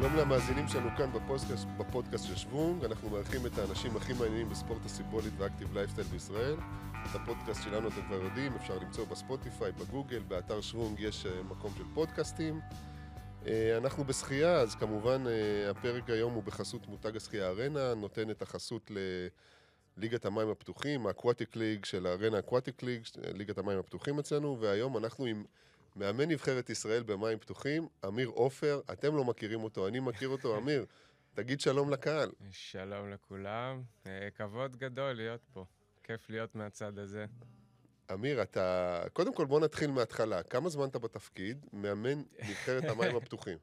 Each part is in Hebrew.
שלום למאזינים שלנו כאן בפודקאסט, בפודקאסט של שוונג, אנחנו מארחים את האנשים הכי מעניינים בספורט הסיבולית ו active lifestyle בישראל. את הפודקאסט שלנו אתם כבר יודעים, אפשר למצוא בספוטיפיי, בגוגל, באתר שוונג יש אה, מקום של פודקאסטים. אה, אנחנו בשחייה, אז כמובן אה, הפרק היום הוא בחסות מותג השחייה ארנה, נותן את החסות לליגת המים הפתוחים, ה aquatic league של ה Arena aquatic league, ליגת המים הפתוחים אצלנו, והיום אנחנו עם מאמן נבחרת ישראל במים פתוחים, אמיר עופר, אתם לא מכירים אותו, אני מכיר אותו, אמיר, תגיד שלום לקהל. שלום לכולם, אה, כבוד גדול להיות פה, כיף להיות מהצד הזה. אמיר, אתה... קודם כל בוא נתחיל מההתחלה. כמה זמן אתה בתפקיד? מאמן נבחרת המים הפתוחים.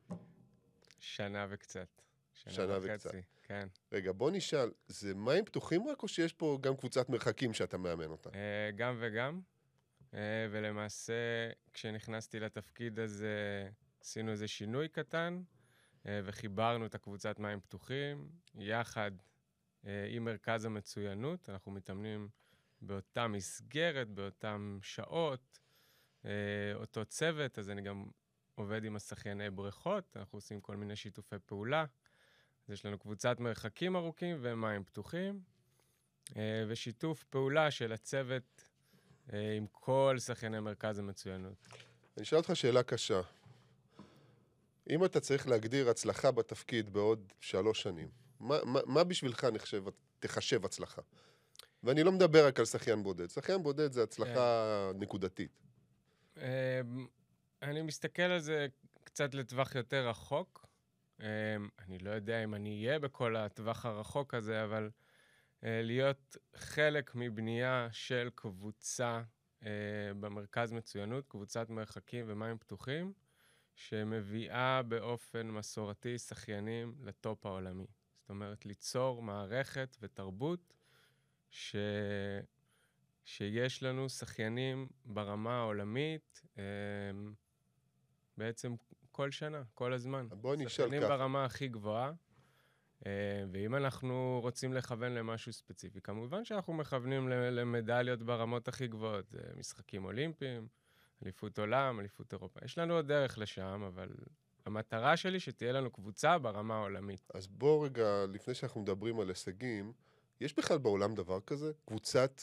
שנה וקצת. שנה, שנה וקצת. כן. רגע, בוא נשאל, זה מים פתוחים רק, או שיש פה גם קבוצת מרחקים שאתה מאמן אותה? אה, גם וגם. אה, ולמעשה, כשנכנסתי לתפקיד הזה, עשינו איזה שינוי קטן, אה, וחיברנו את הקבוצת מים פתוחים, יחד אה, עם מרכז המצוינות. אנחנו מתאמנים באותה מסגרת, באותן שעות, אותו צוות, אז אני גם עובד עם השחייני בריכות, אנחנו עושים כל מיני שיתופי פעולה. אז יש לנו קבוצת מרחקים ארוכים ומים פתוחים, ושיתוף פעולה של הצוות עם כל שחייני מרכז המצוינות. אני אשאל אותך שאלה קשה. אם אתה צריך להגדיר הצלחה בתפקיד בעוד שלוש שנים, מה, מה, מה בשבילך נחשב, תחשב הצלחה? ואני לא מדבר רק על שחיין בודד. שחיין בודד זה הצלחה כן. נקודתית. אמ, אני מסתכל על זה קצת לטווח יותר רחוק. אמ, אני לא יודע אם אני אהיה בכל הטווח הרחוק הזה, אבל... אה, להיות חלק מבנייה של קבוצה אה, במרכז מצוינות, קבוצת מרחקים ומים פתוחים, שמביאה באופן מסורתי שחיינים לטופ העולמי. זאת אומרת, ליצור מערכת ותרבות ש... שיש לנו שחיינים ברמה העולמית אה, בעצם כל שנה, כל הזמן. בואי נשאל ככה. שחיינים ברמה הכי גבוהה. אה, ואם אנחנו רוצים לכוון למשהו ספציפי, כמובן שאנחנו מכוונים למדליות ברמות הכי גבוהות, משחקים אולימפיים, אליפות עולם, אליפות אירופה. יש לנו עוד דרך לשם, אבל המטרה שלי שתהיה לנו קבוצה ברמה העולמית. אז בוא רגע, לפני שאנחנו מדברים על הישגים, יש בכלל בעולם דבר כזה? קבוצת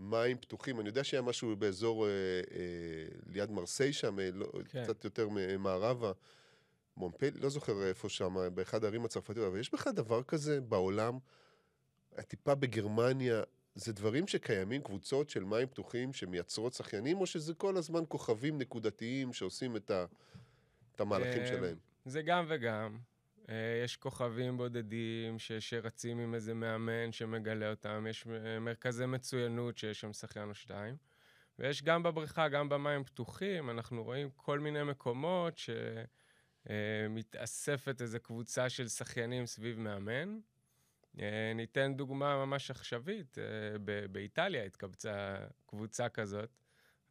מים פתוחים? אני יודע שהיה משהו באזור אה, אה, ליד מרסיי שם, אה, לא, כן. קצת יותר מערבה. מונפל, לא זוכר איפה שם, באחד הערים הצרפתיות, אבל יש בכלל דבר כזה בעולם? הטיפה בגרמניה, זה דברים שקיימים, קבוצות של מים פתוחים שמייצרות שחיינים, או שזה כל הזמן כוכבים נקודתיים שעושים את, ה, את המהלכים אה, שלהם? זה גם וגם. אה, יש כוכבים בודדים ש, שרצים עם איזה מאמן שמגלה אותם, יש אה, מרכזי מצוינות שיש שם שחיין או שתיים. ויש גם בבריכה, גם במים פתוחים, אנחנו רואים כל מיני מקומות ש... אה, מתאספת איזו קבוצה של שחיינים סביב מאמן. אה, ניתן דוגמה ממש עכשווית, אה, באיטליה התקבצה קבוצה כזאת,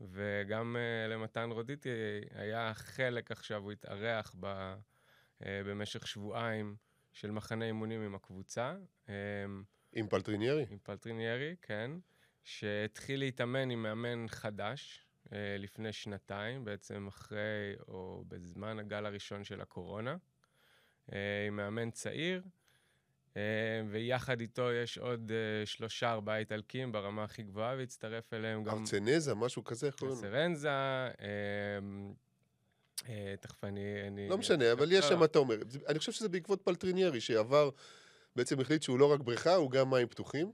וגם למתן רודיטי היה חלק עכשיו, הוא התארח ב, במשך שבועיים של מחנה אימונים עם הקבוצה. עם פלטריניירי? עם פלטריניירי, כן. שהתחיל להתאמן עם מאמן חדש, לפני שנתיים, בעצם אחרי או בזמן הגל הראשון של הקורונה, אה, עם מאמן צעיר, אה, ויחד איתו יש עוד שלושה, ארבעה איטלקים ברמה הכי גבוהה, והצטרף אליהם גם... ארצנזה, משהו כזה, איך קוראים לו? ארצרנזה, תכף אני... אני... לא משנה, אבל יש שם, אתה אומר. אני חושב שזה בעקבות פלטריניירי, שעבר, בעצם החליט שהוא לא רק בריכה, הוא גם מים פתוחים,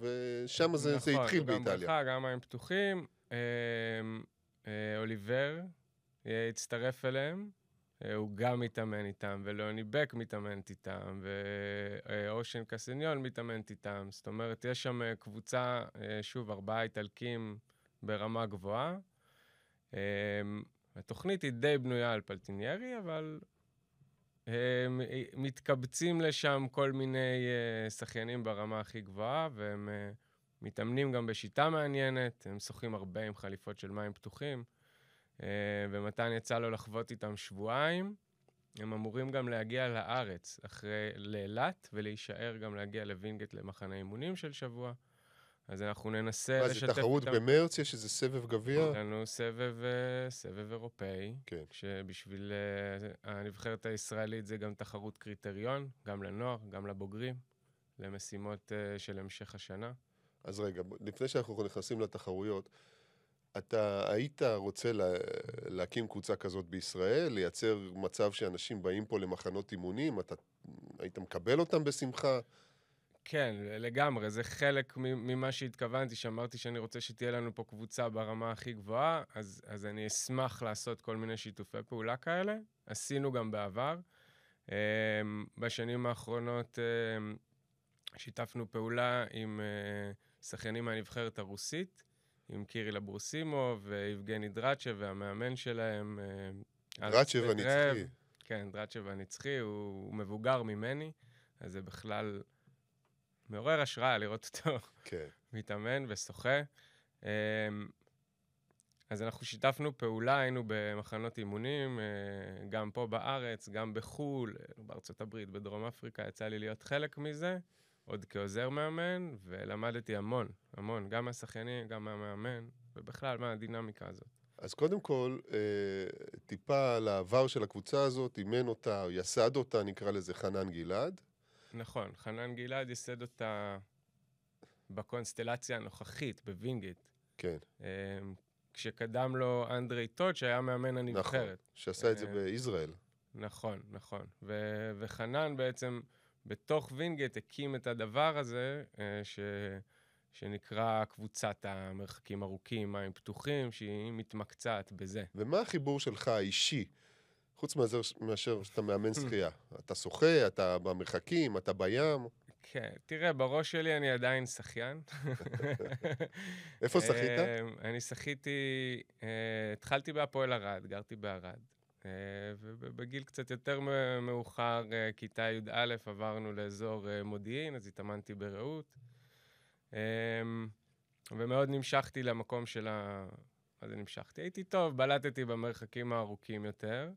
ושם זה, נכון, זה התחיל באיטליה. נכון, גם בריכה, גם מים פתוחים. אמ, אה, אוליבר אה, הצטרף אליהם, אה, הוא גם מתאמן איתם, ולאוני בק מתאמנת איתם, ואושן קסניון מתאמנת איתם. זאת אומרת, יש שם קבוצה, שוב, ארבעה איטלקים ברמה גבוהה. התוכנית היא די בנויה על פלטרינירי, אבל מתקבצים לשם כל מיני שחיינים ברמה הכי גבוהה, והם מתאמנים גם בשיטה מעניינת, הם שוחים הרבה עם חליפות של מים פתוחים, אה, ומתן יצא לו לחוות איתם שבועיים. הם אמורים גם להגיע לארץ, אחרי, לאילת, ולהישאר גם להגיע לווינגייט למחנה אימונים של שבוע. אז אנחנו ננסה מה, לשתף זה תחרות איתם. במרץ? יש איזה סבב גביע? יש לנו סבב, אה, סבב אירופאי, כן. שבשביל אה, הנבחרת הישראלית זה גם תחרות קריטריון, גם לנוער, גם לבוגרים, למשימות של המשך השנה. אז רגע, לפני שאנחנו נכנסים לתחרויות, אתה היית רוצה לה, להקים קבוצה כזאת בישראל, לייצר מצב שאנשים באים פה למחנות אימונים, אתה היית מקבל אותם בשמחה? כן, לגמרי, זה חלק ממה שהתכוונתי, שאמרתי שאני רוצה שתהיה לנו פה קבוצה ברמה הכי גבוהה, אז, אז אני אשמח לעשות כל מיני שיתופי פעולה כאלה. עשינו גם בעבר. Um, בשנים האחרונות um, שיתפנו פעולה עם uh, שחיינים מהנבחרת הרוסית, עם קיריל אברוסימוב ויבגני דרצ'ב והמאמן שלהם. uh, אלכס דרצ'ב פטרב. הנצחי. כן, דרצ'ב הנצחי, הוא, הוא מבוגר ממני, אז זה בכלל מעורר השראה לראות אותו כן. מתאמן ושוחה. אמ, אז אנחנו שיתפנו פעולה, היינו במחנות אימונים, אה, גם פה בארץ, גם בחו"ל, אה, בארצות הברית, בדרום אפריקה, יצא לי להיות חלק מזה, עוד כעוזר מאמן, ולמדתי המון, המון, גם מהשחיינים, גם מהמאמן, ובכלל מהדינמיקה הזאת. אז קודם כל, אה, טיפה על העבר של הקבוצה הזאת, אימן אותה, או יסד אותה, נקרא לזה חנן גלעד. נכון, חנן גלעד ייסד אותה בקונסטלציה הנוכחית, בווינגיט. כן, אמ, כשקדם לו אנדרי טוד, שהיה מאמן נכון. הנבחרת. שעשה את זה אה, בישראל. נכון, נכון. ו- וחנן בעצם, בתוך וינגייט, הקים את הדבר הזה, אה, ש- שנקרא קבוצת המרחקים ארוכים, מים פתוחים, שהיא מתמקצעת בזה. ומה החיבור שלך האישי, חוץ מאשר, מאשר שאתה מאמן שחייה? אתה שוחה, אתה במרחקים, אתה בים? כן, תראה, בראש שלי אני עדיין שחיין. איפה שחית? אמ, אני שחיתי, אה, התחלתי בהפועל ערד, גרתי בערד. אה, ובגיל קצת יותר מאוחר, אה, כיתה י"א, עברנו לאזור אה, מודיעין, אז התאמנתי ברעות. אמ, ומאוד נמשכתי למקום של ה... מה זה נמשכתי? הייתי טוב, בלטתי במרחקים הארוכים יותר.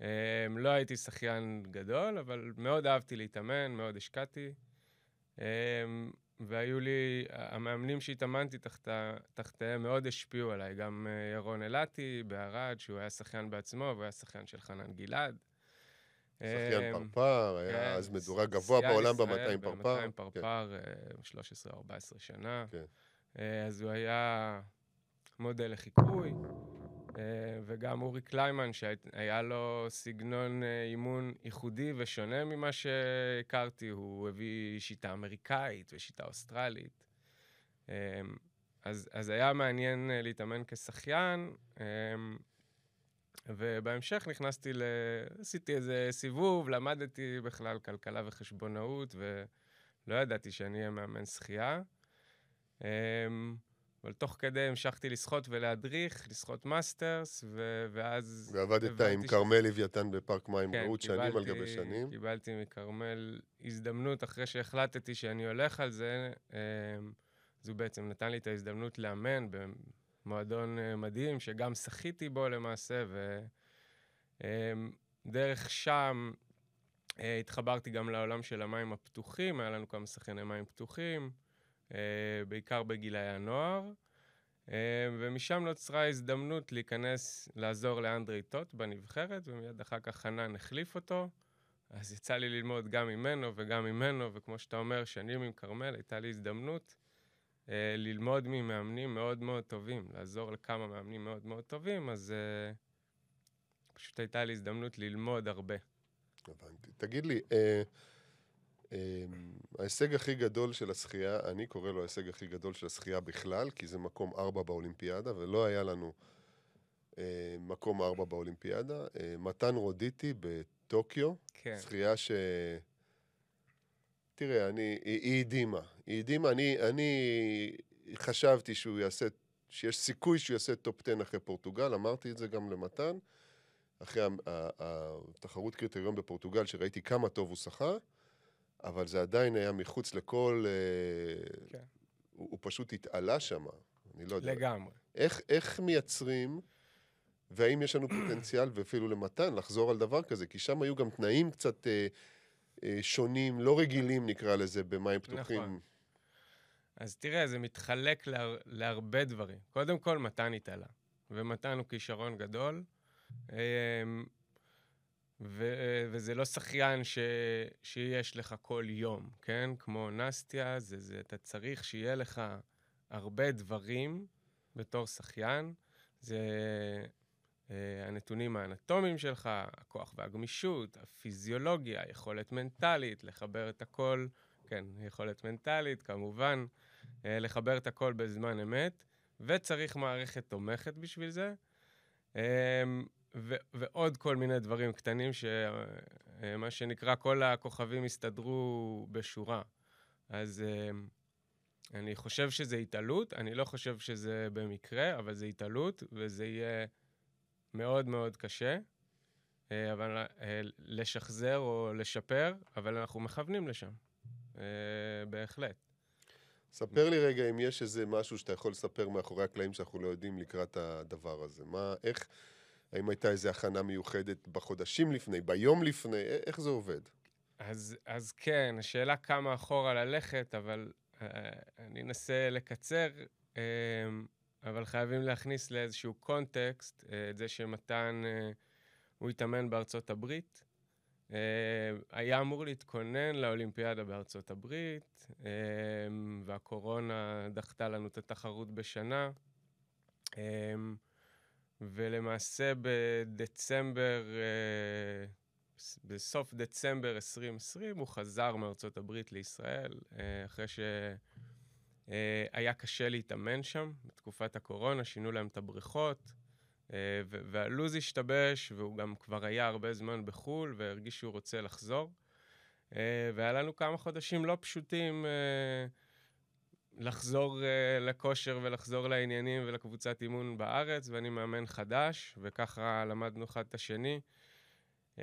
אמ, לא הייתי שחיין גדול, אבל מאוד אהבתי להתאמן, מאוד השקעתי. והיו לי, המאמנים שהתאמנתי תחתה, תחתיהם מאוד השפיעו עליי, גם אה, ירון אילתי בערד, שהוא היה שחיין בעצמו, והוא היה שחיין של חנן גלעד. שחיין אמ, פרפר, היה כן, אז מדורג גבוה בעולם ישראל ב-200 פרפר. ב-200 כן. פרפר, אה, 13-14 שנה. כן. אה, אז הוא היה מודל לחיקוי, אה, וגם אורי קליימן, שהיה לו סגנון אה, אימון ייחודי ושונה ממה שהכרתי, הוא הביא שיטה אמריקאית ושיטה אוסטרלית. אה, אז, אז היה מעניין אה, להתאמן כשחיין, אה, ובהמשך נכנסתי ל... עשיתי איזה סיבוב, למדתי בכלל כלכלה וחשבונאות, ולא ידעתי שאני אהיה מאמן שחייה. אמ, אבל תוך כדי המשכתי לשחות ולהדריך, לשחות מאסטרס, ו... ואז... ועבדת עם ש- כרמל לוויתן בפארק מים כן, רעות שנים על קיבלתי- גבי שנים. קיבלתי מכרמל הזדמנות אחרי שהחלטתי שאני הולך על זה, אמ, אז הוא בעצם נתן לי את ההזדמנות לאמן במועדון אה, מדהים, שגם שחיתי בו למעשה, ודרך שם אה, התחברתי גם לעולם של המים הפתוחים, היה לנו כמה שחייני מים פתוחים, בעיקר בגילאי הנוער. אה, ומשם נוצרה הזדמנות להיכנס, לעזור לאנדרי טוט בנבחרת, ומיד אחר כך חנן החליף אותו. אז יצא לי ללמוד גם ממנו וגם ממנו, וכמו שאתה אומר, שנים עם כרמל, הייתה לי הזדמנות אה, ללמוד ממאמנים מאוד מאוד טובים, לעזור לכמה מאמנים מאוד מאוד טובים, אז אה, פשוט הייתה לי הזדמנות ללמוד הרבה. הבנתי. תגיד לי, אה, אה, ההישג הכי גדול של השחייה, אני קורא לו ההישג הכי גדול של השחייה בכלל, כי זה מקום ארבע באולימפיאדה, ולא היה לנו אה, מקום ארבע באולימפיאדה. אה, מתן רודיטי בטוקיו, כן, שחייה ש... תראה, אני, היא, היא הדהימה. היא הדהימה, אני, אני חשבתי שהוא יעשה, שיש סיכוי שהוא יעשה top 10 אחרי פורטוגל, אמרתי את זה גם למתן. אחרי התחרות קריטריון בפורטוגל, שראיתי כמה טוב הוא שחה, אבל זה עדיין היה מחוץ לכל... אה, כן. הוא, הוא פשוט התעלה שם, אני לא יודע. לגמרי. איך, איך מייצרים, והאם יש לנו פוטנציאל, ואפילו למתן, לחזור על דבר כזה? כי שם היו גם תנאים קצת אה, אה, שונים, לא רגילים נקרא לזה, במים פתוחים. נכון. אז תראה, זה מתחלק להר, להרבה דברים. קודם כל, מתן התעלה, ומתן הוא כישרון גדול, אמ, ו, וזה לא שחיין ש, שיש לך כל יום, כן? כמו נסטיה, זה, זה, אתה צריך שיהיה לך הרבה דברים בתור שחיין. זה uh, הנתונים האנטומיים שלך, הכוח והגמישות, הפיזיולוגיה, יכולת מנטלית, לחבר את הכל, כן, יכולת מנטלית, כמובן, uh, לחבר את הכל בזמן אמת, וצריך מערכת תומכת בשביל זה. Um, ו- ועוד כל מיני דברים קטנים שמה שנקרא, כל הכוכבים הסתדרו בשורה. אז אני חושב שזה התעלות, אני לא חושב שזה במקרה, אבל זה התעלות, וזה יהיה מאוד מאוד קשה, אה, אבל אה, לשחזר או לשפר, אבל אנחנו מכוונים לשם, אה, בהחלט. ספר לי רגע אם יש איזה משהו שאתה יכול לספר מאחורי הקלעים שאנחנו לא יודעים לקראת הדבר הזה. מה, איך, האם הייתה איזו הכנה מיוחדת בחודשים לפני, ביום לפני, איך זה עובד? אז, אז כן, השאלה כמה אחורה ללכת, אבל אני אנסה לקצר, אמ, אבל חייבים להכניס לאיזשהו קונטקסט אה, את זה שמתן, אה, הוא התאמן בארצות הברית. אה, היה אמור להתכונן לאולימפיאדה בארצות הברית, והקורונה דחתה לנו את התחרות בשנה. ולמעשה בדצמבר בסוף דצמבר 2020 הוא חזר מארצות הברית לישראל, אה, אחרי שהיה אה, קשה להתאמן שם בתקופת הקורונה, שינו להם את הבריכות, אה, והלו"ז השתבש, והוא גם כבר היה הרבה זמן בחו"ל, והרגיש שהוא רוצה לחזור. והיה לנו כמה חודשים לא פשוטים לחזור לכושר ולחזור לעניינים ולקבוצת אימון בארץ, ואני מאמן חדש, וככה למדנו אחד את השני. אמ,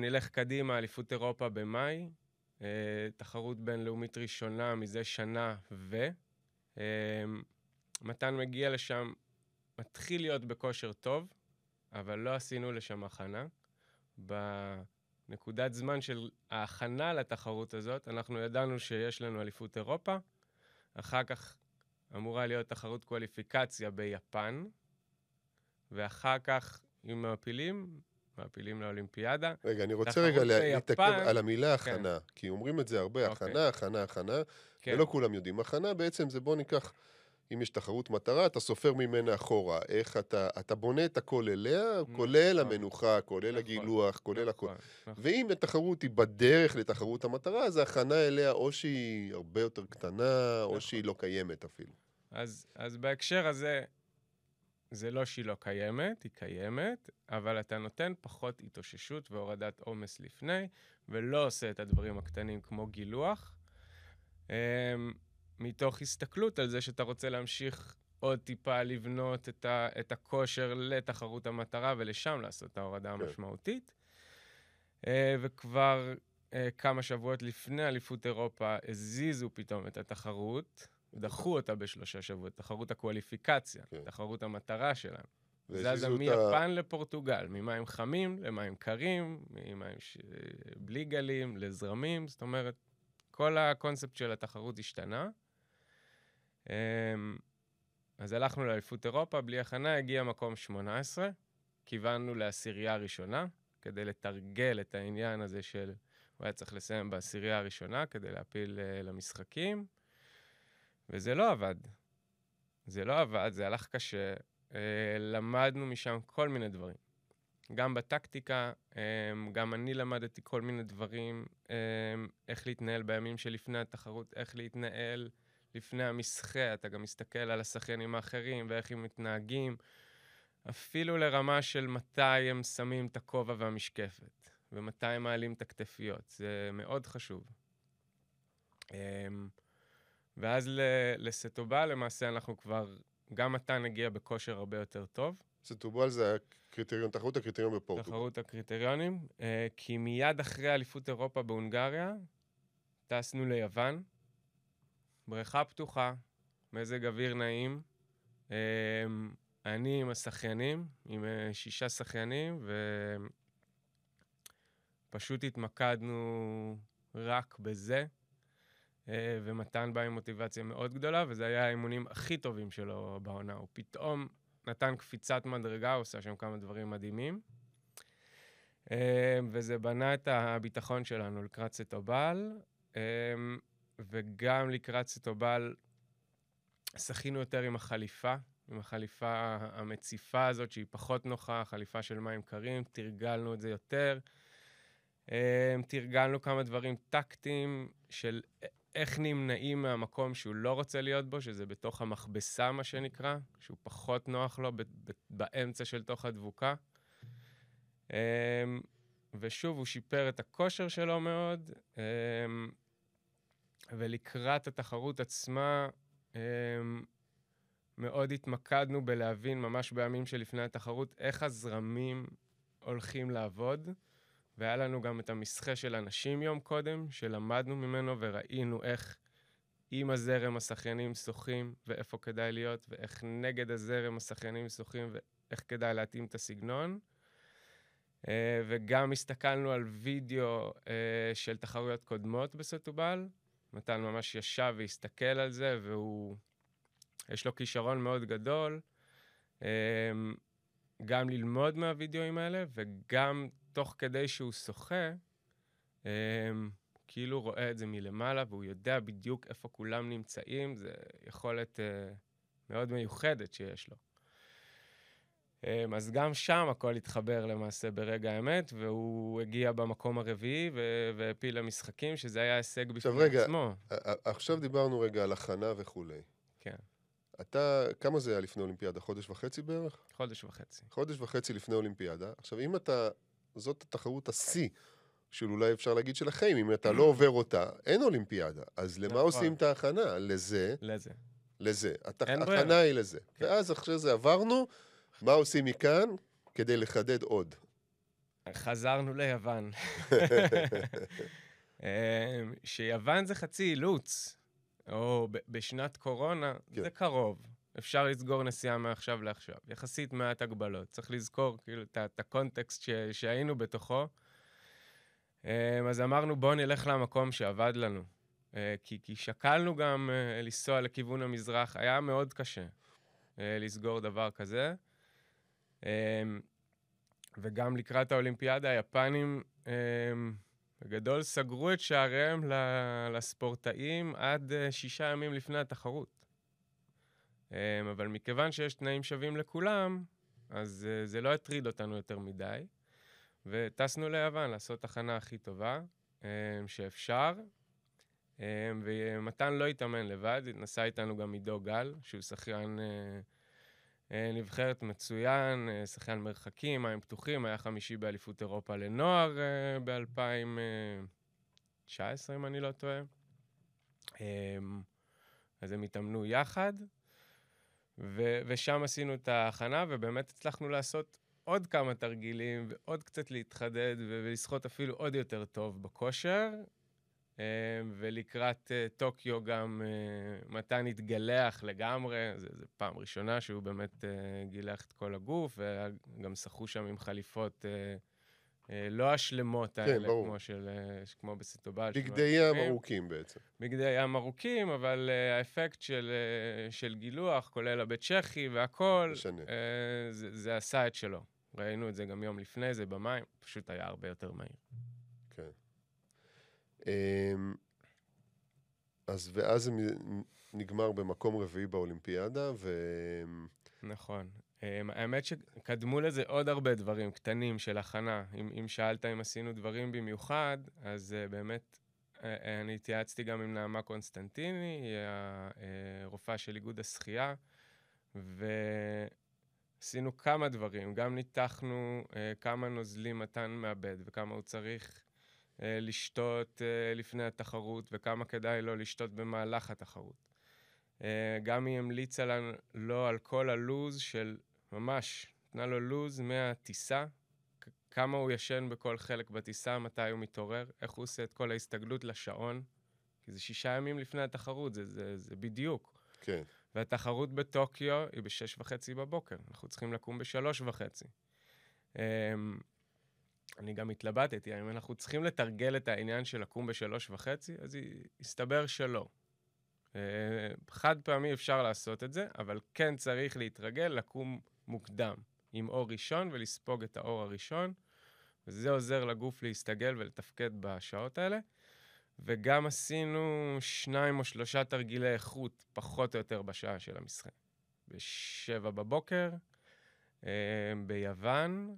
נלך קדימה, אליפות אירופה במאי, אה, תחרות בינלאומית ראשונה מזה שנה ו... אמ, מתן מגיע לשם, מתחיל להיות בכושר טוב, אבל לא עשינו לשם הכנה. בנקודת זמן של ההכנה לתחרות הזאת, אנחנו ידענו שיש לנו אליפות אירופה, אחר כך אמורה להיות תחרות קואליפיקציה ביפן, ואחר כך, אם מעפילים, מעפילים לאולימפיאדה. רגע, אני רוצה רגע להתעכב על המילה כן. הכנה, כן. כי אומרים את זה הרבה, אוקיי. הכנה, הכנה, הכנה, כן. ולא כולם יודעים. הכנה בעצם זה בוא ניקח, אם יש תחרות מטרה, אתה סופר ממנה אחורה. איך אתה, אתה בונה את הכל אליה, נכון. כולל המנוחה, כולל נכון. הגילוח, כולל הכל. נכון. ואם התחרות היא בדרך לתחרות המטרה, אז ההכנה אליה או שהיא הרבה יותר קטנה, או שהיא לא קיימת אפילו. אז, אז בהקשר הזה, זה לא שהיא לא קיימת, היא קיימת, אבל אתה נותן פחות התאוששות והורדת עומס לפני, ולא עושה את הדברים הקטנים כמו גילוח, um, מתוך הסתכלות על זה שאתה רוצה להמשיך עוד טיפה לבנות את, ה, את הכושר לתחרות המטרה, ולשם לעשות את ההורדה כן. המשמעותית. Uh, וכבר uh, כמה שבועות לפני אליפות אירופה הזיזו פתאום את התחרות. דחו אותה בשלושה שבועות, תחרות הקואליפיקציה, כן. תחרות המטרה שלהם. זזה מיפן לפורטוגל, ממים חמים למים קרים, ממים ש... בלי גלים, לזרמים, זאת אומרת, כל הקונספט של התחרות השתנה. אמ, אז הלכנו לאליפות אירופה, בלי הכנה, הגיע מקום 18, כיוונו לעשירייה הראשונה, כדי לתרגל את העניין הזה של... הוא היה צריך לסיים בעשירייה הראשונה כדי להפיל uh, למשחקים. וזה לא עבד. זה לא עבד, זה הלך קשה. אה, למדנו משם כל מיני דברים. גם בטקטיקה, אה, גם אני למדתי כל מיני דברים, אה, איך להתנהל בימים שלפני התחרות, איך להתנהל לפני המסחה, אתה גם מסתכל על השחיינים האחרים ואיך הם מתנהגים, אפילו לרמה של מתי הם שמים את הכובע והמשקפת, ומתי הם מעלים את הכתפיות, זה מאוד חשוב. ואז לסטובל למעשה אנחנו כבר, גם אתה נגיע בכושר הרבה יותר טוב. סטובל זה הקריטריון, תחרות הקריטריון בפורטוגל. תחרות הקריטריונים, אה, כי מיד אחרי אליפות אירופה בהונגריה, טסנו ליוון, בריכה פתוחה, מזג אוויר נעים, אה, אני עם השחיינים, עם אה, שישה שחיינים, ופשוט התמקדנו רק בזה. אה, ומתן בא עם מוטיבציה מאוד גדולה, וזה היה האימונים הכי טובים שלו בעונה. הוא פתאום נתן קפיצת מדרגה, הוא עושה שם כמה דברים מדהימים. אה, וזה בנה את הביטחון שלנו לקראת סטובל, וגם לקראת סטובל שחינו יותר עם החליפה, עם החליפה המציפה הזאת, שהיא פחות נוחה, חליפה של מים קרים, תרגלנו את זה יותר. תרגלנו כמה דברים טקטיים של איך נמנעים מהמקום שהוא לא רוצה להיות בו, שזה בתוך המכבסה, מה שנקרא, שהוא פחות נוח לו, באמצע של תוך הדבוקה. אמ, ושוב, הוא שיפר את הכושר שלו מאוד, אמ, ולקראת התחרות עצמה, אמ, מאוד התמקדנו בלהבין, ממש בימים שלפני התחרות, איך הזרמים הולכים לעבוד. והיה לנו גם את המסחה של אנשים יום קודם, שלמדנו ממנו וראינו איך עם הזרם השחיינים שוחים ואיפה כדאי להיות, ואיך נגד הזרם השחיינים שוחים ואיך כדאי להתאים את הסגנון. Uh, וגם הסתכלנו על וידאו uh, של תחרויות קודמות בסטובל. מתן ממש ישב והסתכל על זה, והוא... יש לו כישרון מאוד גדול. Uh, גם ללמוד מהווידאוים האלה, וגם תוך כדי שהוא שוחה, um, כאילו רואה את זה מלמעלה, והוא יודע בדיוק איפה כולם נמצאים, זו יכולת uh, מאוד מיוחדת שיש לו. Um, אז גם שם הכל התחבר למעשה ברגע האמת, והוא הגיע במקום הרביעי והעפיל למשחקים, שזה היה הישג בפני עצמו. עכשיו דיברנו רגע על הכנה וכולי. כן. אתה, כמה זה היה לפני אולימפיאדה? חודש וחצי בערך? חודש וחצי. חודש וחצי לפני אולימפיאדה. עכשיו, אם אתה זאת התחרות השיא של אולי אפשר להגיד של החיים, אם אתה לא עובר אותה, אין אולימפיאדה. אז למה נכון. עושים את ההכנה? לזה. לזה. לזה. ההכנה היא לזה. כן. ואז אחרי זה עברנו, מה עושים מכאן כדי לחדד עוד? חזרנו ליוון. אמ, שיוון זה חצי אילוץ, או בשנת קורונה, כן. זה קרוב. אפשר לסגור נסיעה מעכשיו לעכשיו. יחסית מעט הגבלות. צריך לזכור כאילו את הקונטקסט ש, שהיינו בתוכו. אמ, אז אמרנו, בואו נלך למקום שעבד לנו. אה, כי, כי שקלנו גם אה, לנסוע לכיוון המזרח, היה מאוד קשה אה, לסגור דבר כזה. אמ, וגם לקראת האולימפיאדה, היפנים אמ, בגדול סגרו את שעריהם לספורטאים עד שישה ימים לפני התחרות. אמ, אבל מכיוון שיש תנאים שווים לכולם, אז אה, זה לא הטריד אותנו יותר מדי. וטסנו ליוון לעשות הכנה הכי טובה שאפשר. ומתן לא התאמן לבד, נסע איתנו גם עידו גל, שהוא שחיין אה, אה, נבחרת מצוין, שחיין מרחקים, מים פתוחים, היה חמישי באליפות אירופה לנוער ב-2019, אם אני לא טועה. אז הם התאמנו יחד. ו- ושם עשינו את ההכנה, ובאמת הצלחנו לעשות עוד כמה תרגילים, ועוד קצת להתחדד, ולשחות אפילו עוד יותר טוב בכושר. אה, ולקראת uh, טוקיו גם uh, מתן התגלח לגמרי, זו פעם ראשונה שהוא באמת uh, גילח את כל הגוף, וגם שחו שם עם חליפות אה, לא השלמות כן, האלה, ברור. כמו, של, אה, כמו בסטובל. בגדי ים ארוכים בעצם. בגדי ים ארוכים, אבל האפקט של, של גילוח, כולל הבית צ'כי והכול, זה, זה עשה את שלו. ראינו את זה גם יום לפני זה במים, פשוט היה הרבה יותר מהיר. אמ, אז ואז זה נגמר במקום רביעי באולימפיאדה, ו... נכון. Um, האמת שקדמו לזה עוד הרבה דברים קטנים של הכנה. אם, אם שאלת אם עשינו דברים במיוחד, אז uh, באמת uh, אני התייעצתי גם עם נעמה קונסטנטיני, היא הרופאה של איגוד השחייה, ועשינו כמה דברים. גם ניתחנו כמה נוזלים מתן מאבד וכמה הוא צריך לשתות uh, לפני התחרות וכמה כדאי לו לשתות במהלך התחרות. Uh, גם היא המליצה לנו לא על כל הלוז של ממש, נתנה לו לוז מהטיסה, כמה הוא ישן בכל חלק בטיסה, מתי הוא מתעורר, איך הוא עושה את כל ההסתגלות לשעון, כי זה שישה ימים לפני התחרות, זה, זה, זה בדיוק. כן. והתחרות בטוקיו היא בשש וחצי בבוקר, אנחנו צריכים לקום בשלוש וחצי. אני גם התלבטתי, האם אנחנו צריכים לתרגל את העניין של לקום בשלוש וחצי, אז הסתבר שלא. אה, חד פעמי אפשר לעשות את זה, אבל כן צריך להתרגל לקום מוקדם, עם אור ראשון ולספוג את האור הראשון, וזה עוזר לגוף להסתגל ולתפקד בשעות האלה. וגם עשינו שניים או שלושה תרגילי איכות, פחות או יותר בשעה של המשחק. בשבע בבוקר, אה, ביוון,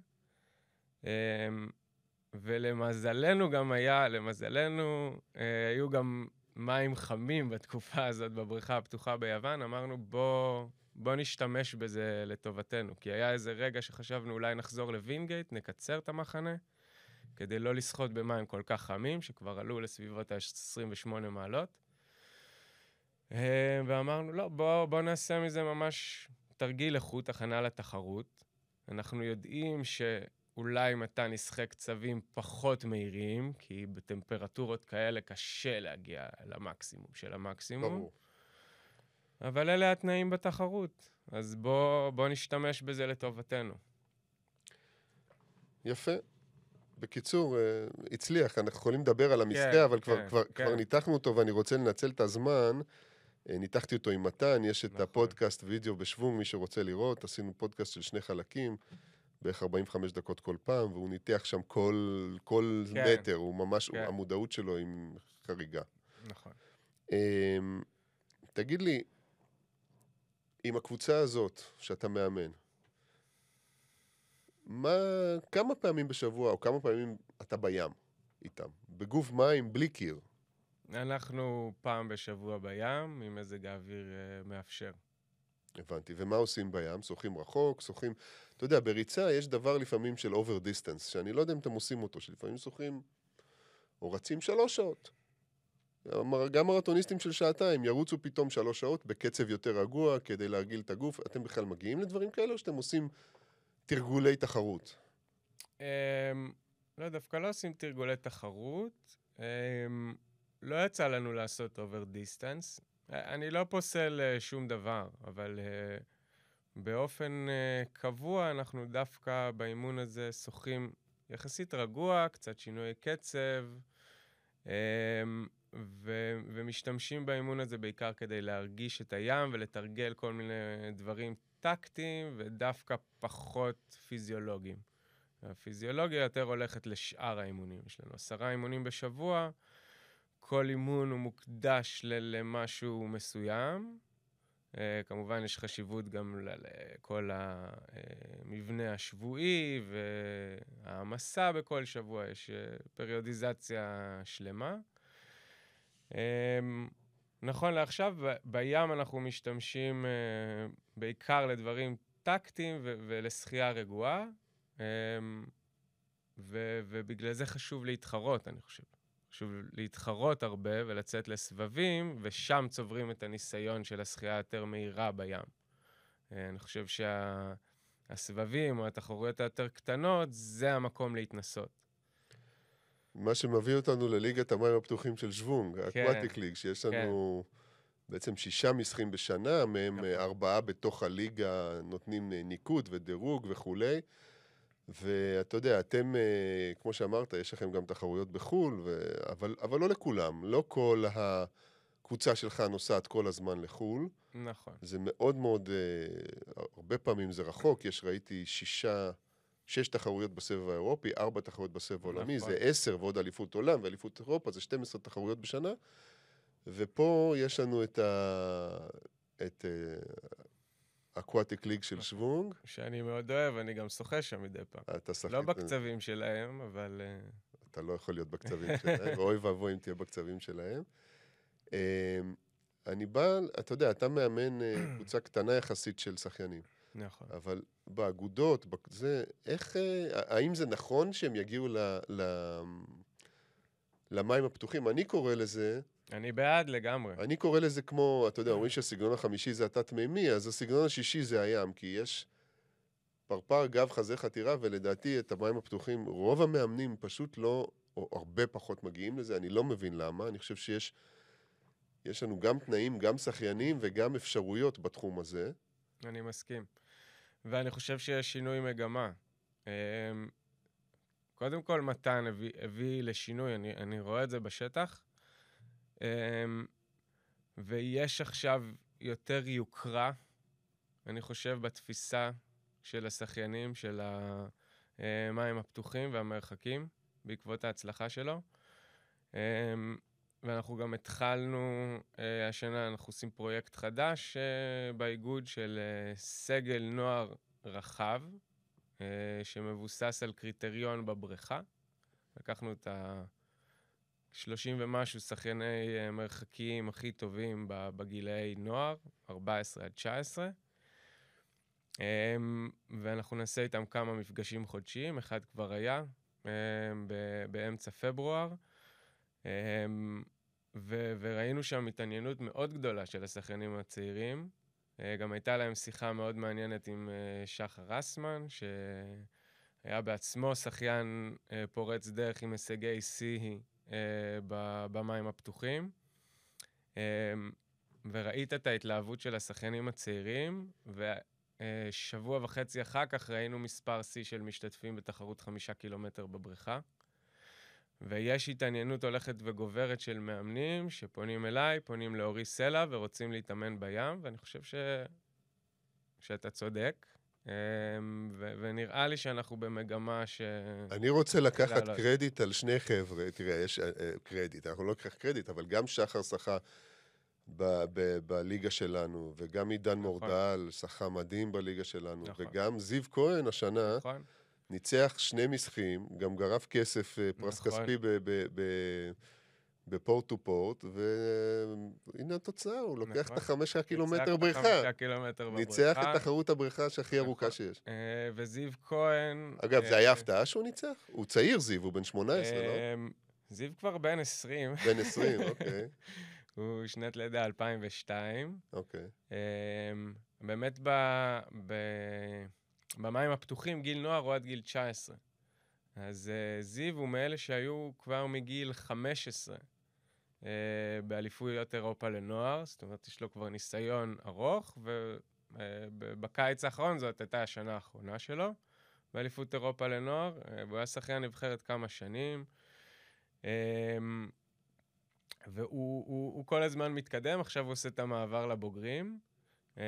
ולמזלנו גם היה, למזלנו, אה, היו גם מים חמים בתקופה הזאת בבריכה הפתוחה ביוון. אמרנו, בוא, בוא נשתמש בזה לטובתנו. כי היה איזה רגע שחשבנו אולי נחזור לווינגייט, נקצר את המחנה, כדי לא לשחות במים כל כך חמים, שכבר עלו לסביבות ה-28 מעלות. אה, ואמרנו, לא, בוא, בוא נעשה מזה ממש תרגיל איכות, הכנה לתחרות. אנחנו יודעים שאולי מתן ישחק קצבים פחות מהירים, כי בטמפרטורות כאלה קשה להגיע למקסימום של המקסימום. ברור. אבל אלה התנאים בתחרות, אז בוא, בוא נשתמש בזה לטובתנו. יפה. בקיצור, אה, הצליח, אנחנו יכולים לדבר על המסחה, כן, אבל כבר, כן, כבר, כן. כבר ניתחנו אותו ואני רוצה לנצל את הזמן. אה, ניתחתי אותו עם מתן, יש את נכון. הפודקאסט וידאו בשוונג, מי שרוצה לראות, עשינו פודקאסט של שני חלקים, בערך 45 דקות כל פעם, והוא ניתח שם כל, כל כן. מטר, הוא ממש, כן. המודעות שלו עם חריגה. נכון. אמ, תגיד לי, עם הקבוצה הזאת שאתה מאמן, מה, כמה פעמים בשבוע או כמה פעמים אתה בים איתם? בגוף מים בלי קיר. אנחנו פעם בשבוע בים, עם מזג האוויר אה, מאפשר. הבנתי. ומה עושים בים? שוחים רחוק, שוחים... אתה יודע, בריצה יש דבר לפעמים של over distance, שאני לא יודע אם אתם עושים אותו, שלפעמים שוחים או רצים שלוש שעות. גם מרתוניסטים של שעתיים ירוצו פתאום שלוש שעות בקצב יותר רגוע כדי להרגיל את הגוף. אתם בכלל מגיעים לדברים כאלה או שאתם עושים תרגולי תחרות? אמ, לא, דווקא לא עושים תרגולי תחרות. אמ, לא יצא לנו לעשות over distance. אני לא פוסל אה, שום דבר, אבל אה, באופן אה, קבוע אנחנו דווקא באימון הזה שוחים יחסית רגוע, קצת שינוי קצב, אמ, ו- ומשתמשים באימון הזה בעיקר כדי להרגיש את הים ולתרגל כל מיני דברים טקטיים ודווקא פחות פיזיולוגיים. הפיזיולוגיה יותר הולכת לשאר האימונים. יש לנו עשרה אימונים בשבוע, כל אימון הוא מוקדש למשהו מסוים. Uh, כמובן, יש חשיבות גם לכל המבנה השבועי והעמסה בכל שבוע, יש uh, פריודיזציה שלמה. Um, נכון לעכשיו, בים אנחנו משתמשים uh, בעיקר לדברים טקטיים ולשחייה רגועה. ו- ובגלל זה חשוב להתחרות, אני חושב. חשוב להתחרות הרבה ולצאת לסבבים, ושם צוברים את הניסיון של השחייה היותר מהירה בים. אה, אני חושב שהסבבים או התחרויות היותר קטנות, זה המקום להתנסות. מה שמביא אותנו לליגת המים הפתוחים של שוונג, כן, האקוואטיק ליג, שיש לנו בעצם שישה משחקים בשנה, מהם נכון. ארבעה בתוך הליגה נותנים אה, ניקוד ודירוג וכולי. ואתה יודע, אתם, אה, כמו שאמרת, יש לכם גם תחרויות בחו"ל, ו... אבל, אבל לא לכולם. לא כל הקבוצה שלך נוסעת כל הזמן לחו"ל. נכון. זה מאוד מאוד, אה, הרבה פעמים זה רחוק, יש, ראיתי שישה, שש תחרויות בסבב האירופי, ארבע תחרויות בסבב העולמי, נכון. זה עשר ועוד אליפות עולם ואליפות אירופה, זה 12 תחרויות בשנה. ופה יש לנו את ה... את aquatic league של. שוונג. שאני מאוד אוהב, אני גם שוחה שם מדי פעם. אתה שוחה... לא בקצבים שלהם, אבל... אה, אתה לא יכול להיות בקצבים שלהם, ואוי ואבוי אם תהיה בקצבים שלהם. אמ, אני בא, אתה יודע, אתה מאמן אה, קבוצה קטנה יחסית של שחיינים. נכון. אבל באגודות, זה, איך, אה, האם זה נכון שהם יגיעו ל, ל, למים הפתוחים? אני קורא לזה, אני בעד לגמרי. אני קורא לזה כמו, אתה יודע, אומרים שהסגנון החמישי זה התת-מימי, אז הסגנון השישי זה הים, כי יש פרפר, גב, חזה, חתירה, ולדעתי את המים הפתוחים, רוב המאמנים פשוט לא, או הרבה פחות מגיעים לזה, אני לא מבין למה, אני חושב שיש יש לנו גם תנאים, גם שחיינים וגם אפשרויות בתחום הזה. אני מסכים. ואני חושב שיש שינוי מגמה. אמ, קודם כל, מתן הביא, הביא לשינוי, אני, אני רואה את זה בשטח, ויש עכשיו יותר יוקרה, אני חושב, בתפיסה של השחיינים, של המים הפתוחים והמרחקים, בעקבות ההצלחה שלו. אמ, ואנחנו גם התחלנו, אה, השנה אנחנו עושים פרויקט חדש אה, באיגוד של אה, סגל נוער רחב, שמבוסס על קריטריון בבריכה. לקחנו את ה-30 ומשהו שחייני אה, מרחקים הכי טובים בגילאי נוער, 14 עד 19. Um, ואנחנו נעשה איתם כמה מפגשים חודשיים, אחד כבר היה um, באמצע פברואר. Um, ו- וראינו שם התעניינות מאוד גדולה של השחיינים הצעירים. Uh, גם הייתה להם שיחה מאוד מעניינת עם uh, שחר רסמן, שהיה בעצמו שחיין פורץ דרך עם הישגי שיא במים הפתוחים. Um, וראית את ההתלהבות של השחיינים הצעירים, ושבוע וחצי אחר כך ראינו מספר שיא של משתתפים בתחרות חמישה קילומטר בבריכה. ויש התעניינות הולכת וגוברת של מאמנים שפונים אליי, פונים לאורי סלע ורוצים להתאמן בים, ואני חושב ש... שאתה צודק. אמ, ו- ונראה לי שאנחנו במגמה ש... אני רוצה לקחת לא, קרדיט על שני חבר'ה, תראה, יש uh, קרדיט, אנחנו לא ניקח קרדיט, אבל גם שחר שחה ב- ב- בליגה שלנו, וגם עידן נכון. מורדל שחה מדהים בליגה שלנו, נכון. וגם זיו כהן השנה, נכון. ניצח שני משחקים, גם גרף כסף, אה, פרס נכון. כספי בפורט טו פורט, והנה התוצאה, הוא לוקח נכון. את החמישה קילומטר בריכה. ניצח את תחרות הבריכה שהכי נכון. ארוכה שיש. אה, וזיו כהן... אגב, זה היה אה, הפתעה שהוא ניצח? הוא צעיר, זיו, הוא בן 18, לא? זיו כבר בן 20. בן 20, אוקיי. הוא שנת לידה 2002. אוקיי. באמת ב... במים הפתוחים, גיל נוער הוא עד גיל 19. אז uh, זיו הוא מאלה שהיו כבר מגיל 15 uh, אה, באליפויות אירופה לנוער, זאת אומרת, יש לו כבר ניסיון ארוך, ובקיץ uh, האחרון זאת הייתה השנה האחרונה שלו באליפות אירופה לנוער, uh, והוא היה שחיין נבחרת כמה שנים. Uh, והוא הוא, הוא כל הזמן מתקדם, עכשיו הוא עושה את המעבר לבוגרים. אמ,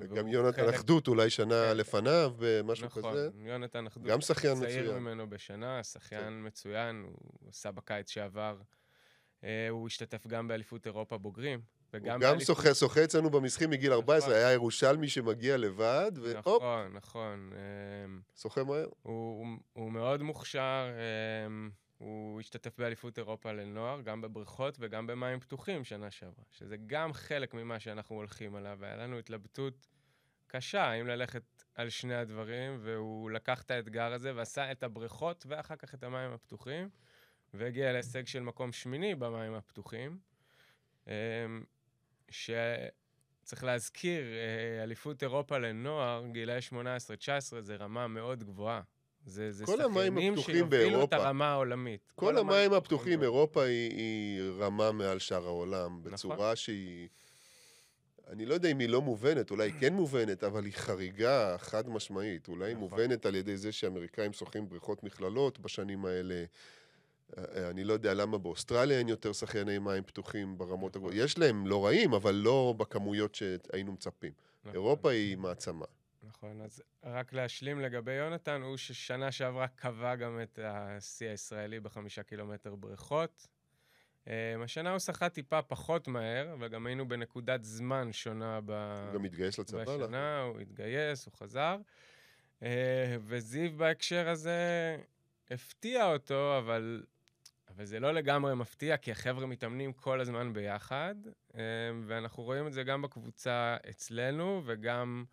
וגם יונתן אחדות אולי שנה כן. לפניו, משהו נכון, כזה. נכון, יונתן אחדות. גם שחיין מצוין. צעיר ממנו בשנה, שחיין כן. מצוין, הוא עשה בקיץ שעבר. אה, הוא השתתף גם באליפות אירופה בוגרים. וגם הוא גם שוחה, שוחה אצלנו במסחים מגיל 14, נכון. היה ירושלמי שמגיע לבד, והופ. נכון, נכון. אמ, שוחה מהר. הוא, הוא מאוד מוכשר. אמ, הוא השתתף באליפות אירופה לנוער, גם בבריכות וגם במים פתוחים שנה שעברה, שזה גם חלק ממה שאנחנו הולכים עליו, והיה לנו התלבטות קשה האם ללכת על שני הדברים, והוא לקח את האתגר הזה ועשה את הבריכות ואחר כך את המים הפתוחים, והגיע להישג של מקום שמיני במים הפתוחים, אמ, שצריך להזכיר, אה, אליפות אירופה לנוער, גילאי 18-19, זה רמה מאוד גבוהה. זה, זה שחקנים שיובילו את הרמה העולמית. כל, כל המים הפתוחים, אירופה היא, היא רמה מעל שאר העולם, נכון. בצורה נכון. שהיא... אני לא יודע אם היא לא מובנת, אולי היא כן מובנת, אבל היא חריגה חד משמעית. אולי היא נכון. מובנת על ידי זה שאמריקאים שוחים בריכות מכללות בשנים האלה. אה, אני לא יודע למה באוסטרליה אין יותר שחייני מים פתוחים ברמות הגבוהות. נכון. יש להם לא רעים, אבל לא בכמויות שהיינו מצפים. נכון. אירופה היא מעצמה. נכון, אז רק להשלים לגבי יונתן, הוא ששנה שעברה קבע גם את השיא הישראלי בחמישה קילומטר בריכות. Um, השנה הוא שחה טיפה פחות מהר, וגם היינו בנקודת זמן שונה ב... הוא גם התגייס לצבא, לא? בשנה, הוא התגייס, הוא חזר. וזיו בהקשר הזה הפתיע אותו, אבל, אבל זה לא לגמרי מפתיע, כי החבר'ה מתאמנים כל הזמן ביחד, uh, ואנחנו רואים את זה גם בקבוצה אצלנו, וגם...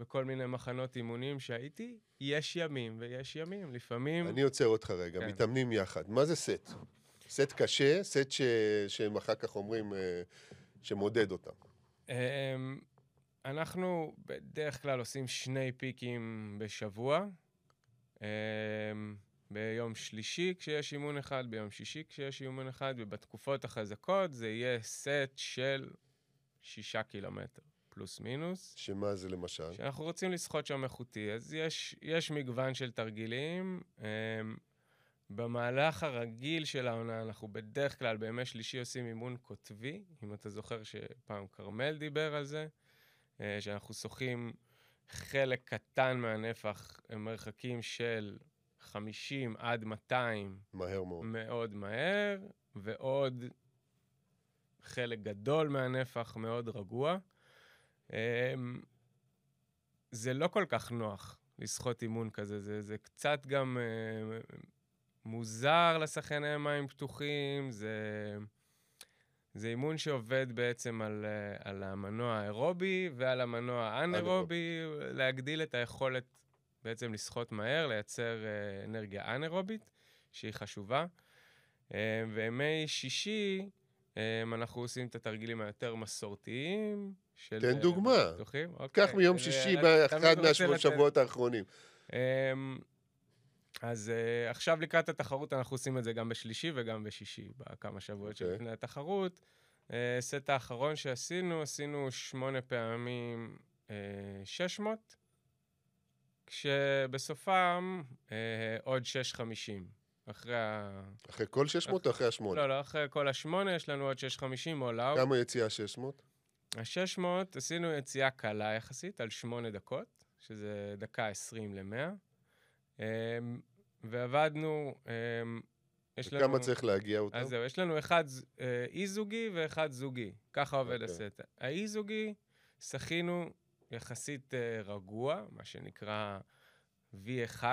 בכל מיני מחנות אימונים שהייתי, יש ימים ויש ימים, לפעמים... אני עוצר אותך רגע, כן. מתאמנים יחד. מה זה סט? סט קשה, סט ש... שהם אחר כך אומרים אה, שמודד אותם. אמ, אנחנו בדרך כלל עושים שני פיקים בשבוע. ביום שלישי כשיש אימון אחד, ביום שישי כשיש אימון אחד, ובתקופות החזקות זה יהיה סט של שישה קילומטר. פלוס מינוס. שמה זה למשל? שאנחנו רוצים לשחות שם איכותי. אז יש, יש מגוון של תרגילים. אמ, במהלך הרגיל של העונה, אנחנו בדרך כלל בימי שלישי עושים אימון קוטבי, אם אתה זוכר שפעם כרמל דיבר על זה, אה, שאנחנו שוחים חלק קטן מהנפח, מרחקים של 50 עד 200 מהר מאוד. מאוד מהר, ועוד חלק גדול מהנפח מאוד רגוע. אמ, זה לא כל כך נוח לשחות אימון כזה, זה, זה קצת גם אה, מוזר לשחייני מים פתוחים, זה, זה אימון שעובד בעצם על, אה, על המנוע האירובי ועל המנוע האנאירובי, להגדיל את היכולת בעצם לשחות מהר, לייצר אה, אנרגיה אנאירובית, שהיא חשובה. אה, וימי שישי, אה, אנחנו עושים את התרגילים היותר מסורתיים. של, תן דוגמה. פתוחים. קח אוקיי. מיום אה, שישי באחד מהשבועות האחרונים. אמ, אז uh, עכשיו לקראת התחרות אנחנו עושים את זה גם בשלישי וגם בשישי, בכמה שבועות אוקיי. שלפני התחרות. Uh, סט האחרון שעשינו, עשינו שמונה פעמים uh, 600, כשבסופם uh, עוד 650. אחרי ה... אחרי כל 600 או אחרי השמונה? לא, לא, אחרי כל השמונה יש לנו עוד 650 all out. כמה יציאה 600? ה-600, עשינו יציאה קלה יחסית, על שמונה דקות, שזה דקה 20 ל-100. ועבדנו, אמ, יש לנו... וכמה צריך להגיע אותם? אז זהו, יש לנו אחד אה, אי-זוגי ואחד זוגי. ככה עובד אוקיי. הסט. האי-זוגי, שחינו יחסית אה, רגוע, מה שנקרא V1,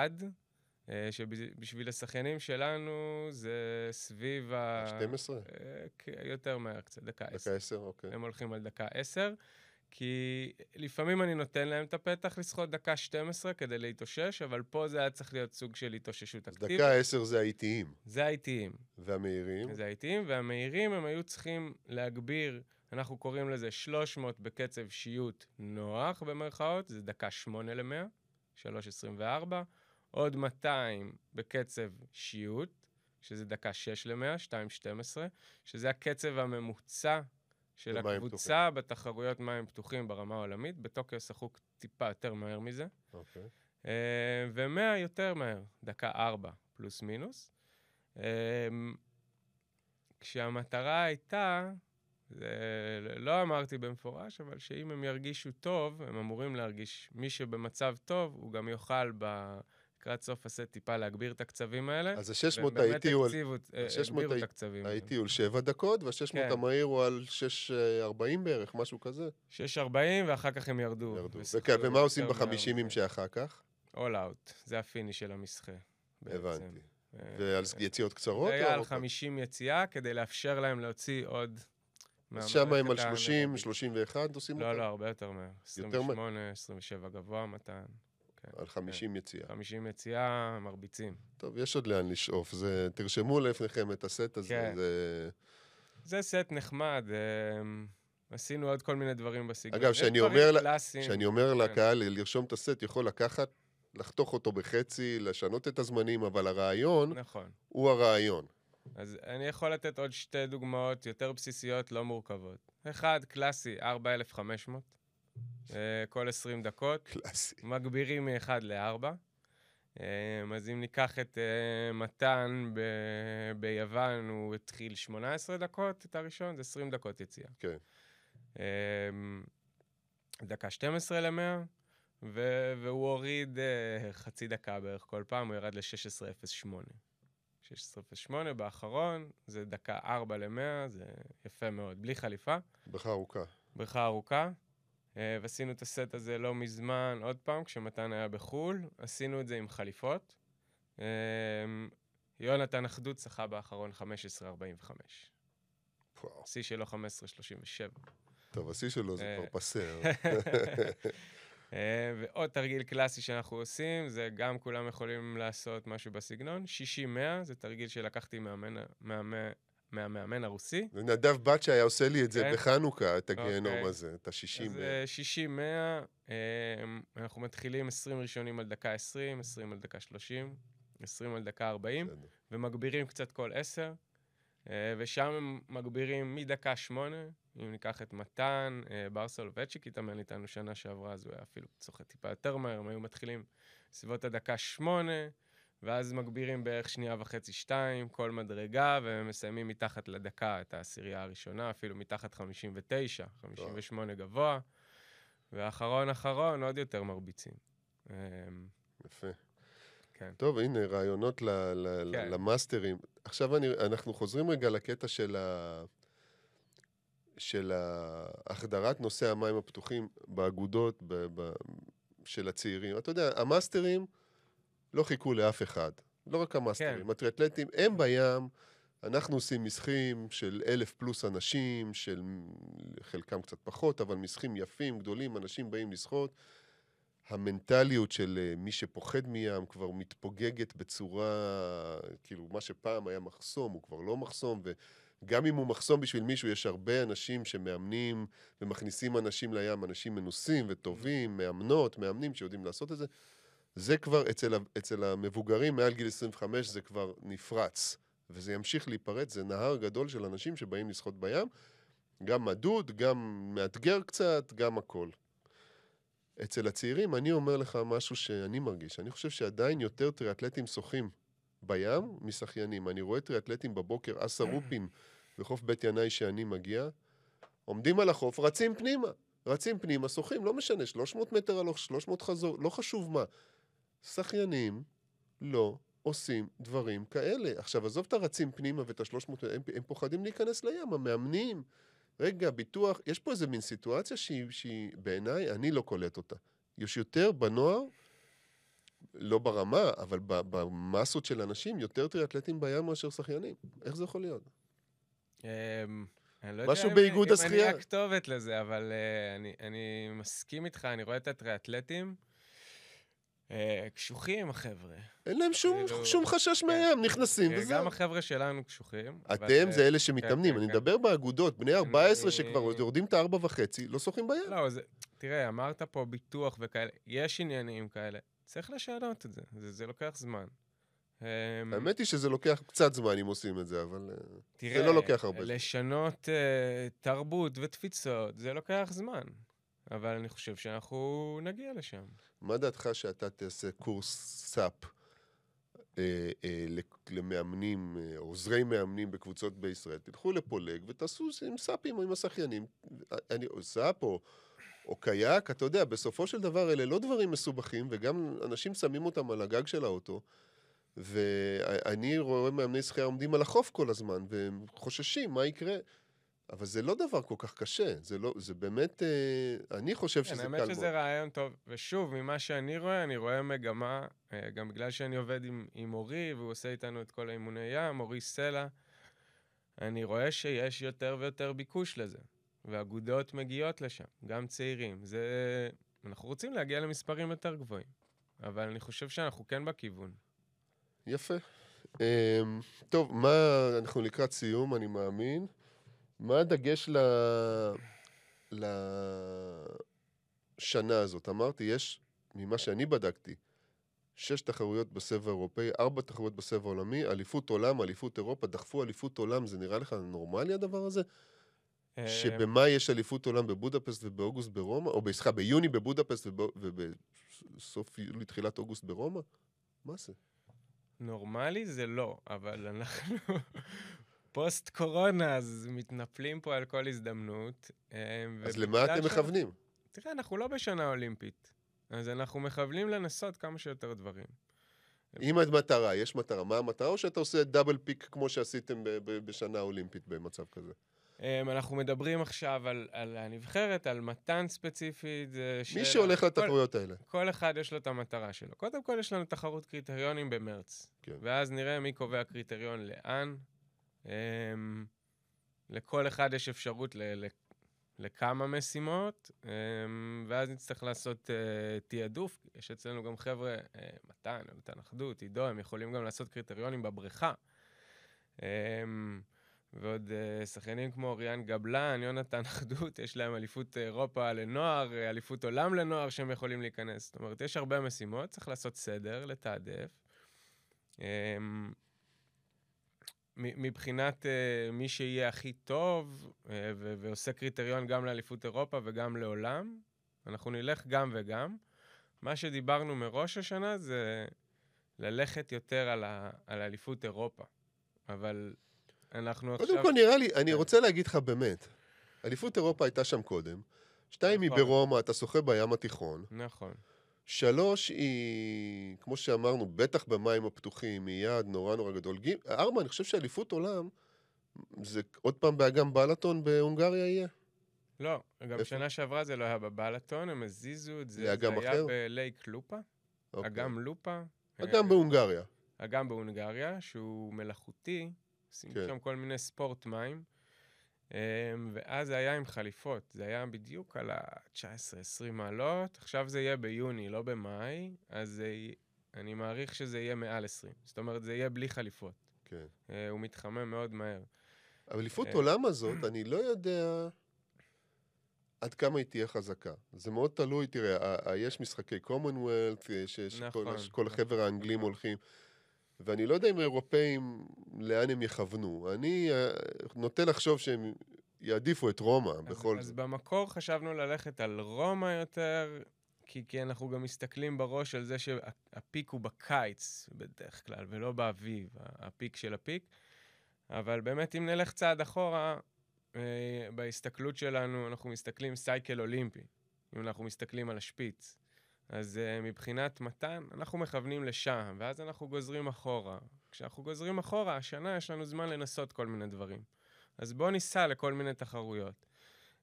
אה, שבשביל השחיינים שלנו זה סביב ה... 12? אה, כ- יותר מהר קצת, דקה עשר. דקה 10, אוקיי. הם הולכים על דקה 10, כי לפעמים אני נותן להם את הפתח לשחות דקה 12 כדי להתאושש, אבל פה זה היה צריך להיות סוג של התאוששות אקטיבית. דקה 10 זה האיטיים. זה האיטיים. והמהירים? זה האיטיים, והמהירים הם היו צריכים להגביר, אנחנו קוראים לזה 300 בקצב שיוט נוח, במרכאות, זה דקה 8 ל-100, 3.24, עוד 200 בקצב שיוט, שזה דקה 6 ל-100, 2.12, שזה הקצב הממוצע של הקבוצה בתחרויות מים פתוחים ברמה העולמית. בטוקיו שחו טיפה יותר מהר מזה. אוקיי. ו-100 יותר מהר, דקה 4 פלוס מינוס. אמ, כשהמטרה הייתה, לא אמרתי במפורש, אבל שאם הם ירגישו טוב, הם אמורים להרגיש, מי שבמצב טוב, הוא גם יוכל ב... לקראת סוף הסט טיפה להגביר את הקצבים האלה. אז ה-600 והם האיטי הוא על- אה, ה-600 הגבירו את הקצבים. האיטי הוא על 7 דקות, וה-600 כן. המהיר הוא על 6.40 בערך, משהו כזה. 6.40 ואחר כך הם ירדו. ירדו. וכן, ומה עושים בחמישימים. שאחר כך? All out, זה הפיניש של המסחה. הבנתי. אה, ועל יציאות קצרות? זה היה על ארוכות? 50 יציאה, כדי לאפשר להם להוציא עוד... אז שם הם על מהמערכת 30, האנאירובית. 31 עושים לא, אותם? לא, הרבה יותר מהר. יותר מהר? 28, 27 גבוה, מתן. על 50 יציאה. 50 יציאה, מרביצים. טוב, יש עוד לאן לשאוף. זה, תרשמו לפניכם את הסט הזה. כן. זה... זה סט נחמד, אמ, עשינו עוד כל מיני דברים בסגנון. אגב, שאני דברים אומר. כשאני אומר כן. לקהל לרשום את הסט, יכול לקחת, לחתוך אותו בחצי, לשנות את הזמנים, אבל הרעיון נכון. הוא הרעיון. אז אני יכול לתת עוד שתי דוגמאות יותר בסיסיות, לא מורכבות. אחד, קלאסי, 4,500, אה, כל 20 דקות. קלאסי. מגבירים מ-1 ל-4. אז אם ניקח את אה, מתן ב- ביוון, הוא התחיל 18 דקות, את הראשון, זה 20 דקות יציאה. כן. דקה 12 ל-100, והוא הוריד אה, חצי דקה בערך כל פעם, הוא ירד ל-16.08. 16.08 באחרון, זה דקה 4 ל-100, זה יפה מאוד, בלי חליפה. בריכה ארוכה. בריכה ארוכה, אה, ועשינו את הסט הזה לא מזמן, עוד פעם, כשמתן היה בחו"ל, עשינו את זה עם חליפות. אה, יונתן אחדות שחה באחרון 15.45. וואו. שיא שלו 15.37. טוב, השיא שלו זה אה. כבר פסר. אה, ועוד תרגיל קלאסי שאנחנו עושים, זה גם כולם יכולים לעשות משהו בסגנון. 60-100, זה תרגיל שלקחתי מהמאמן, מהמאמן, מהמאמן הרוסי. זה נדב בת שהיה עושה לי את זה כן. בחנוכה, את הגיהנום אוקיי. הזה, את ה-60. אז אה, 60-100, אה, אנחנו מתחילים 20 ראשונים על דקה 20, 20 על דקה 30, 20 על דקה 40, ומגבירים קצת כל 10, אה, ושם הם מגבירים מדקה 8, אם ניקח את מתן, אה, בר סולובצ'יק התאמן איתנו שנה שעברה, אז הוא היה אפילו צוחק טיפה יותר מהר, הם היו מתחילים בסביבות הדקה 8, ואז מגבירים בערך שנייה וחצי, שתיים, כל מדרגה, ומסיימים מתחת לדקה את העשירייה הראשונה, אפילו מתחת 59, 58 גבוה, ואחרון אחרון, עוד יותר מרביצים. אמ, יפה. כן. טוב, הנה, רעיונות ל- ל- כן. למאסטרים. עכשיו אני, אנחנו חוזרים רגע לקטע של, ה, של החדרת נושא המים הפתוחים באגודות ב, ב, של הצעירים. אתה יודע, המאסטרים לא חיכו לאף אחד. לא רק המאסטרים, כן. הטריאטלטים, הם בים, אנחנו עושים משחים של אלף פלוס אנשים, של חלקם קצת פחות, אבל משחים יפים, גדולים, אנשים באים לשחות. המנטליות של אה, מי שפוחד מים כבר מתפוגגת בצורה, כאילו, מה שפעם היה מחסום, הוא כבר לא מחסום, וגם אם הוא מחסום בשביל מישהו, יש הרבה אנשים שמאמנים ומכניסים אנשים לים, אנשים מנוסים וטובים, מאמנות, מאמנים שיודעים לעשות את זה. זה כבר, אצל, אצל המבוגרים מעל גיל 25 זה כבר נפרץ, וזה ימשיך להיפרץ, זה נהר גדול של אנשים שבאים לשחות בים, גם מדוד, גם מאתגר קצת, גם הכל. אצל הצעירים, אני אומר לך משהו שאני מרגיש. אני חושב שעדיין יותר טריאטלטים שוחים בים משחיינים. אני רואה טריאטלטים בבוקר, אסה רופין בחוף בית ינאי שאני מגיע, עומדים על החוף, רצים פנימה. רצים פנימה, שוחים, לא משנה, 300 מטר הלוך, 300 חזור, לא חשוב מה. שחיינים לא עושים דברים כאלה. עכשיו, עזוב את הרצים פנימה ואת ה-300, הם, הם פוחדים להיכנס לים, המאמנים. רגע, ביטוח, יש פה איזה מין סיטואציה שהיא, שהיא בעיניי, אני לא קולט אותה. יש יותר בנוער, לא ברמה, אבל במסות של אנשים, יותר טריאטלטים בים מאשר שחיינים. איך זה יכול להיות? אמ, אני לא משהו יודע אם- באיגוד אם השחייה. אני הכתובת לזה, אבל אה, אני, אני מסכים איתך, אני רואה את הטריאטלטים. אה, קשוחים, החבר'ה. אין להם שום, כאילו, שום חשש כן. מהם, נכנסים אה, וזהו. גם החבר'ה שלנו קשוחים. אתם אה, זה אלה שמתאמנים, כן, אני כן. מדבר באגודות, בני 14 אני- שכבר יורדים את הארבע וחצי, לא שוחים בים. לא, זה, תראה, אמרת פה ביטוח וכאלה, יש עניינים כאלה, צריך לשנות את זה, זה, זה לוקח זמן. אמ, האמת היא שזה לוקח קצת זמן אם עושים את זה, אבל... אה, תראה, לא לוקח הרבה זמן. לשנות uh, תרבות ותפיסות, זה לוקח זמן. אבל אני חושב שאנחנו נגיע לשם. מה דעתך שאתה תעשה קורס סאפ אה, אה, למאמנים, אה, עוזרי מאמנים בקבוצות בישראל? תלכו לפולג ותעשו עם סאפים או עם השחיינים. אני, או סאפ או, או קיאק, אתה יודע, בסופו של דבר אלה לא דברים מסובכים, וגם אנשים שמים אותם על הגג של האוטו. ואני רואה מאמני שחייה עומדים על החוף כל הזמן, והם חוששים, מה יקרה? אבל זה לא דבר כל כך קשה, זה, לא, זה באמת, אה, אני חושב כן, שזה האמת קל מאוד. שזה רעיון טוב. ושוב, ממה שאני רואה, אני רואה מגמה, אה, גם בגלל שאני עובד עם, עם אורי, והוא עושה איתנו את כל האימוני ים, אורי סלע, אני רואה שיש יותר ויותר ביקוש לזה. ואגודות מגיעות לשם, גם צעירים. זה... אנחנו רוצים להגיע למספרים יותר גבוהים. אבל אני חושב שאנחנו כן בכיוון. יפה. Um, טוב, מה, אנחנו לקראת סיום, אני מאמין. מה הדגש ל... לשנה הזאת? אמרתי, יש, ממה שאני בדקתי, שש תחרויות בסבב האירופאי, ארבע תחרויות בסבב העולמי, אליפות עולם, אליפות אירופה, דחפו אליפות עולם, זה נראה לך נורמלי הדבר הזה? אה, שבמאי יש אליפות עולם בבודפסט ובאוגוסט ברומא, או סליחה, ביוני בבודפסט ובסוף יולי, תחילת אוגוסט ברומא? מה זה? נורמלי זה לא, אבל אנחנו פוסט קורונה, אז מתנפלים פה על כל הזדמנות. אה, אז למה אתם שאנחנו- מכוונים? תראה, אנחנו לא בשנה אולימפית, אז אנחנו מכוונים לנסות כמה שיותר דברים. אם המטרה, יש מטרה, מה המטרה? או שאתה עושה דאבל פיק כמו שעשיתם בשנה אולימפית במצב כזה? אמ, אנחנו מדברים עכשיו על, על הנבחרת, על מתן ספציפית. מי. שהולך לתחרויות האלה. כל אחד יש לו את המטרה שלו. קודם כל יש לנו תחרות קריטריונים במרץ. כן. ואז נראה מי קובע קריטריון לאן. אמ, לכל אחד יש אפשרות ל, לכמה משימות, אמ, ואז נצטרך לעשות uh, תעדוף. יש אצלנו גם חבר'ה, uh, מתן, מתן אחדות, עידו, הם יכולים גם לעשות קריטריונים בבריכה. Um, ועוד uh, שחיינים כמו אוריאן גבלן, יונתן אחדות, יש להם אליפות אירופה לנוער, אה, אליפות עולם לנוער שהם יכולים להיכנס. זאת אומרת, יש הרבה משימות, צריך לעשות סדר, לתעדף. מבחינת uh, מי שיהיה הכי טוב uh, ו- ועושה קריטריון גם לאליפות אירופה וגם לעולם, אנחנו נלך גם וגם. מה שדיברנו מראש השנה זה ללכת יותר על, ה, על אליפות אירופה. אבל אנחנו קודם עכשיו... כל, נראה לי, אני כן. רוצה להגיד לך באמת, אליפות אירופה הייתה שם קודם, שתיים היא נכון. ברומא, אתה שוחה בים התיכון, נכון. שלוש היא, כמו שאמרנו, בטח במים הפתוחים, היא יעד נורא נורא גדול. ג- ארבע, אני חושב שאליפות עולם, זה עוד פעם באגם בלטון בהונגריה יהיה. לא, גם איפה? שנה שעברה זה לא היה בבלטון, הם הזיזו את זה. זה אחר? היה בלייק לופה, אוקיי. אגם לופה. אגם אה, בהונגריה. אגם בהונגריה, שהוא מלאכותי, עושים כן. שם כל מיני ספורט מים. אמ, ואז זה היה עם חליפות, זה היה בדיוק על ה-19-20 מעלות, עכשיו זה יהיה ביוני, לא במאי, אז זה אני מעריך שזה יהיה מעל 20. זאת אומרת, זה יהיה בלי חליפות. כן. אה, הוא מתחמם מאוד מהר. אליפות אה. עולם הזאת, אני לא יודע עד כמה היא תהיה חזקה. זה מאוד תלוי, תראה, יש משחקי commonwealth, יש- יש כל- נכון, כל נכון, החבר'ה האנגלים נכון. הולכים, ואני לא יודע אם האירופאים, לאן הם יכוונו. אני אה, נוטה לחשוב שהם יעדיפו את רומא, אז, בכל אז זאת. במקור חשבנו ללכת על רומא יותר, כי, כי אנחנו גם מסתכלים בראש על זה שהפיק הוא בקיץ בדרך כלל, ולא באביב, הפיק של הפיק. אבל באמת, אם נלך צעד אחורה, אה, בהסתכלות שלנו, אנחנו מסתכלים סייקל אולימפי, אם אנחנו מסתכלים על השפיץ. אז אה, מבחינת מתן, אנחנו מכוונים לשם, ואז אנחנו גוזרים אחורה. כשאנחנו גוזרים אחורה, השנה יש לנו זמן לנסות כל מיני דברים. אז בואו ניסע לכל מיני תחרויות.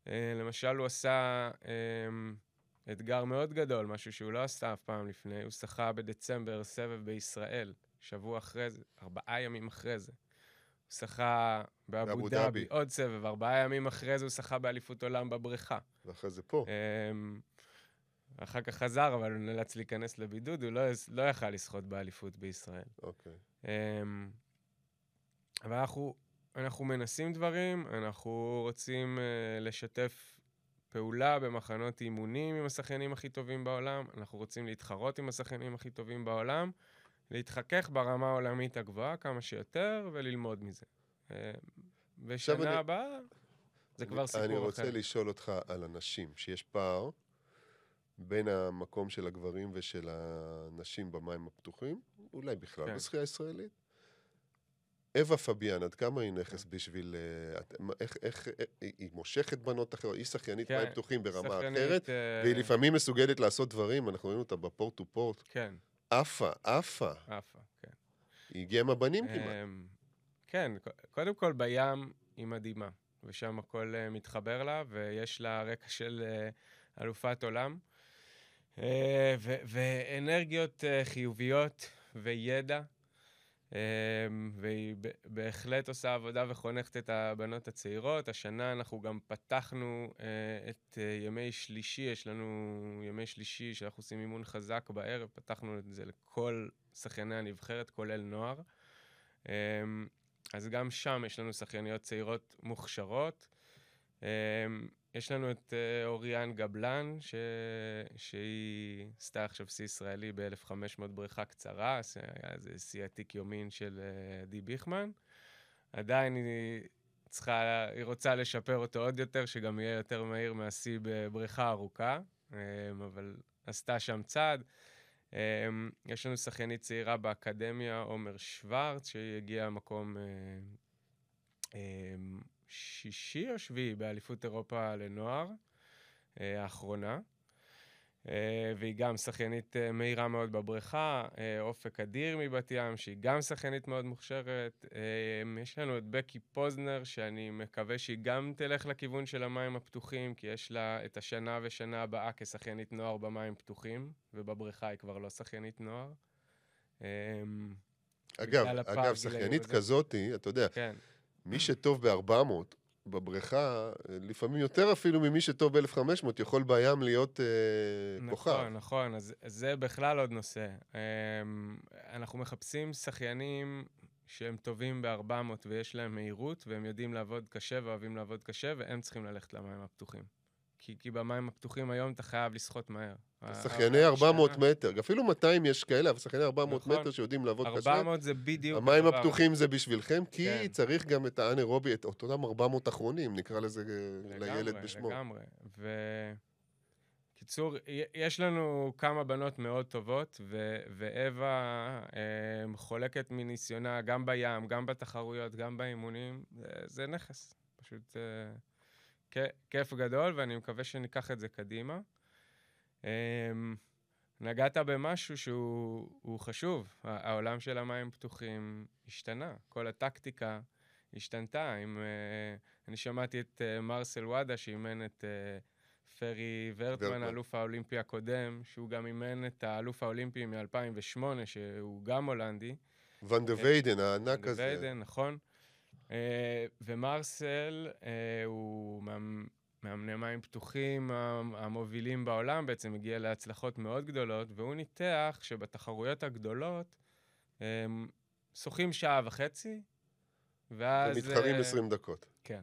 אה, למשל, הוא עשה אה, אתגר מאוד גדול, משהו שהוא לא עשה אף פעם לפני. הוא שחה בדצמבר סבב בישראל, שבוע אחרי זה, ארבעה ימים אחרי זה. הוא שחה באבו דאבי. עוד סבב, ארבעה ימים אחרי זה הוא שחה באליפות עולם בבריכה. ואחרי זה פה. אמ, אחר כך חזר, אבל הוא נאלץ להיכנס לבידוד, הוא לא, לא יכל לשחות באליפות בישראל. אוקיי. אמ, אבל אנחנו, אנחנו מנסים דברים, אנחנו רוצים uh, לשתף פעולה במחנות אימונים עם השחיינים הכי טובים בעולם, אנחנו רוצים להתחרות עם השחיינים הכי טובים בעולם, להתחכך ברמה העולמית הגבוהה כמה שיותר וללמוד מזה. ושנה אני- הבאה זה כבר סיפור אחר. אני רוצה לשאול אותך על הנשים, שיש פער בין המקום של הגברים ושל הנשים במים הפתוחים, אולי בכלל כן. בשחייה הישראלית. אווה פביאן, עד כמה היא נכס בשביל... אה, איך, איך, איך, היא מושכת בנות אחרות? היא שחיינית כן, מים פתוחים ברמה שחיינית, אחרת, אה, והיא לפעמים מסוגלת לעשות דברים, אנחנו רואים אותה בפורט טו פורט, כן, עפה, עפה. עפה, כן. היא הגיעה עם הבנים כמעט. אמ, כן, קודם כל בים היא מדהימה, ושם הכל אה, מתחבר לה, ויש לה רקע של אה, אלופת עולם, אה, ו- ואנרגיות אה, חיוביות וידע, אמ, והיא בהחלט עושה עבודה וחונכת את הבנות הצעירות. השנה אנחנו גם פתחנו אה, את אה, ימי שלישי, יש לנו ימי שלישי שאנחנו עושים אימון חזק בערב, פתחנו את זה לכל שחייני הנבחרת, כולל נוער. אז גם שם יש לנו שחייניות צעירות מוכשרות. אמ, יש לנו את אה, אוריאן גבלן, ש... שהיא עשתה עכשיו שיא ישראלי ב-1500 בריכה קצרה, אז היה איזה שיא עתיק יומין של אה, עדי ביכמן. עדיין היא צריכה, היא רוצה לשפר אותו עוד יותר, שגם יהיה יותר מהיר מהשיא בבריכה ארוכה, אמ, אבל עשתה שם צעד. Um, יש לנו שחיינית צעירה באקדמיה, עומר שוורץ, שהיא הגיעה מקום uh, um, שישי או שביעי באליפות אירופה לנוער, uh, האחרונה. Uh, והיא גם שחיינית uh, מהירה מאוד בבריכה, uh, אופק אדיר מבת ים, שהיא גם שחיינית מאוד מוכשרת. Uh, יש לנו את בקי פוזנר, שאני מקווה שהיא גם תלך לכיוון של המים הפתוחים, כי יש לה את השנה ושנה הבאה כשחיינית נוער במים פתוחים, ובבריכה היא כבר לא שחיינית נוער. Um, אגב, אגב, שחיינית. כזאתי, אתה יודע, כן, מי שטוב ב-400 בבריכה, לפעמים יותר אפילו ממי שטוב ב-1500, יכול בים להיות אה, כוכב. נכון, נכון, אז זה בכלל עוד נושא. אמ, אנחנו מחפשים שחיינים שהם טובים ב-400 ויש להם מהירות, והם יודעים לעבוד קשה ואוהבים לעבוד קשה, והם צריכים ללכת למים הפתוחים. כי, כי במים הפתוחים היום אתה חייב לשחות מהר. שחייני ה- 400 השנה- מטר, אפילו 200 יש כאלה, אבל שחייני 400 נכון. מטר שיודעים לעבוד קשה. 400 זה בדיוק המים הדבר. הפתוחים זה בשבילכם, כי כן. צריך גם את האנאירובי, את אותם 400 אחרונים, נקרא לזה אה, לגמרי, לילד בשמו. לגמרי. ו... קיצור, יש לנו כמה בנות מאוד טובות, ו- ואווה אה, חולקת מניסיונה גם בים, גם בתחרויות, גם באימונים. זה, זה נכס, פשוט אה, כיף גדול, ואני מקווה שניקח את זה קדימה. אה, נגעת במשהו שהוא הוא חשוב. העולם של המים פתוחים השתנה, כל הטקטיקה השתנתה. אם, אה, אני שמעתי את אה, מרסל וואדה, שאימן את אה, פרי ורטמן. האלוף האולימפי הקודם, שהוא גם אימן את האלוף האולימפי מ-2008, שהוא גם הולנדי. ואן דה ויידן, הענק הזה. ויידן, נכון. ומרסל הוא מאמני מים פתוחים המ- המובילים בעולם, בעצם הגיע להצלחות מאוד גדולות, והוא ניתח שבתחרויות הגדולות הם שוחים שעה וחצי, ואז... ומתחרים אה, 20 דקות. כן.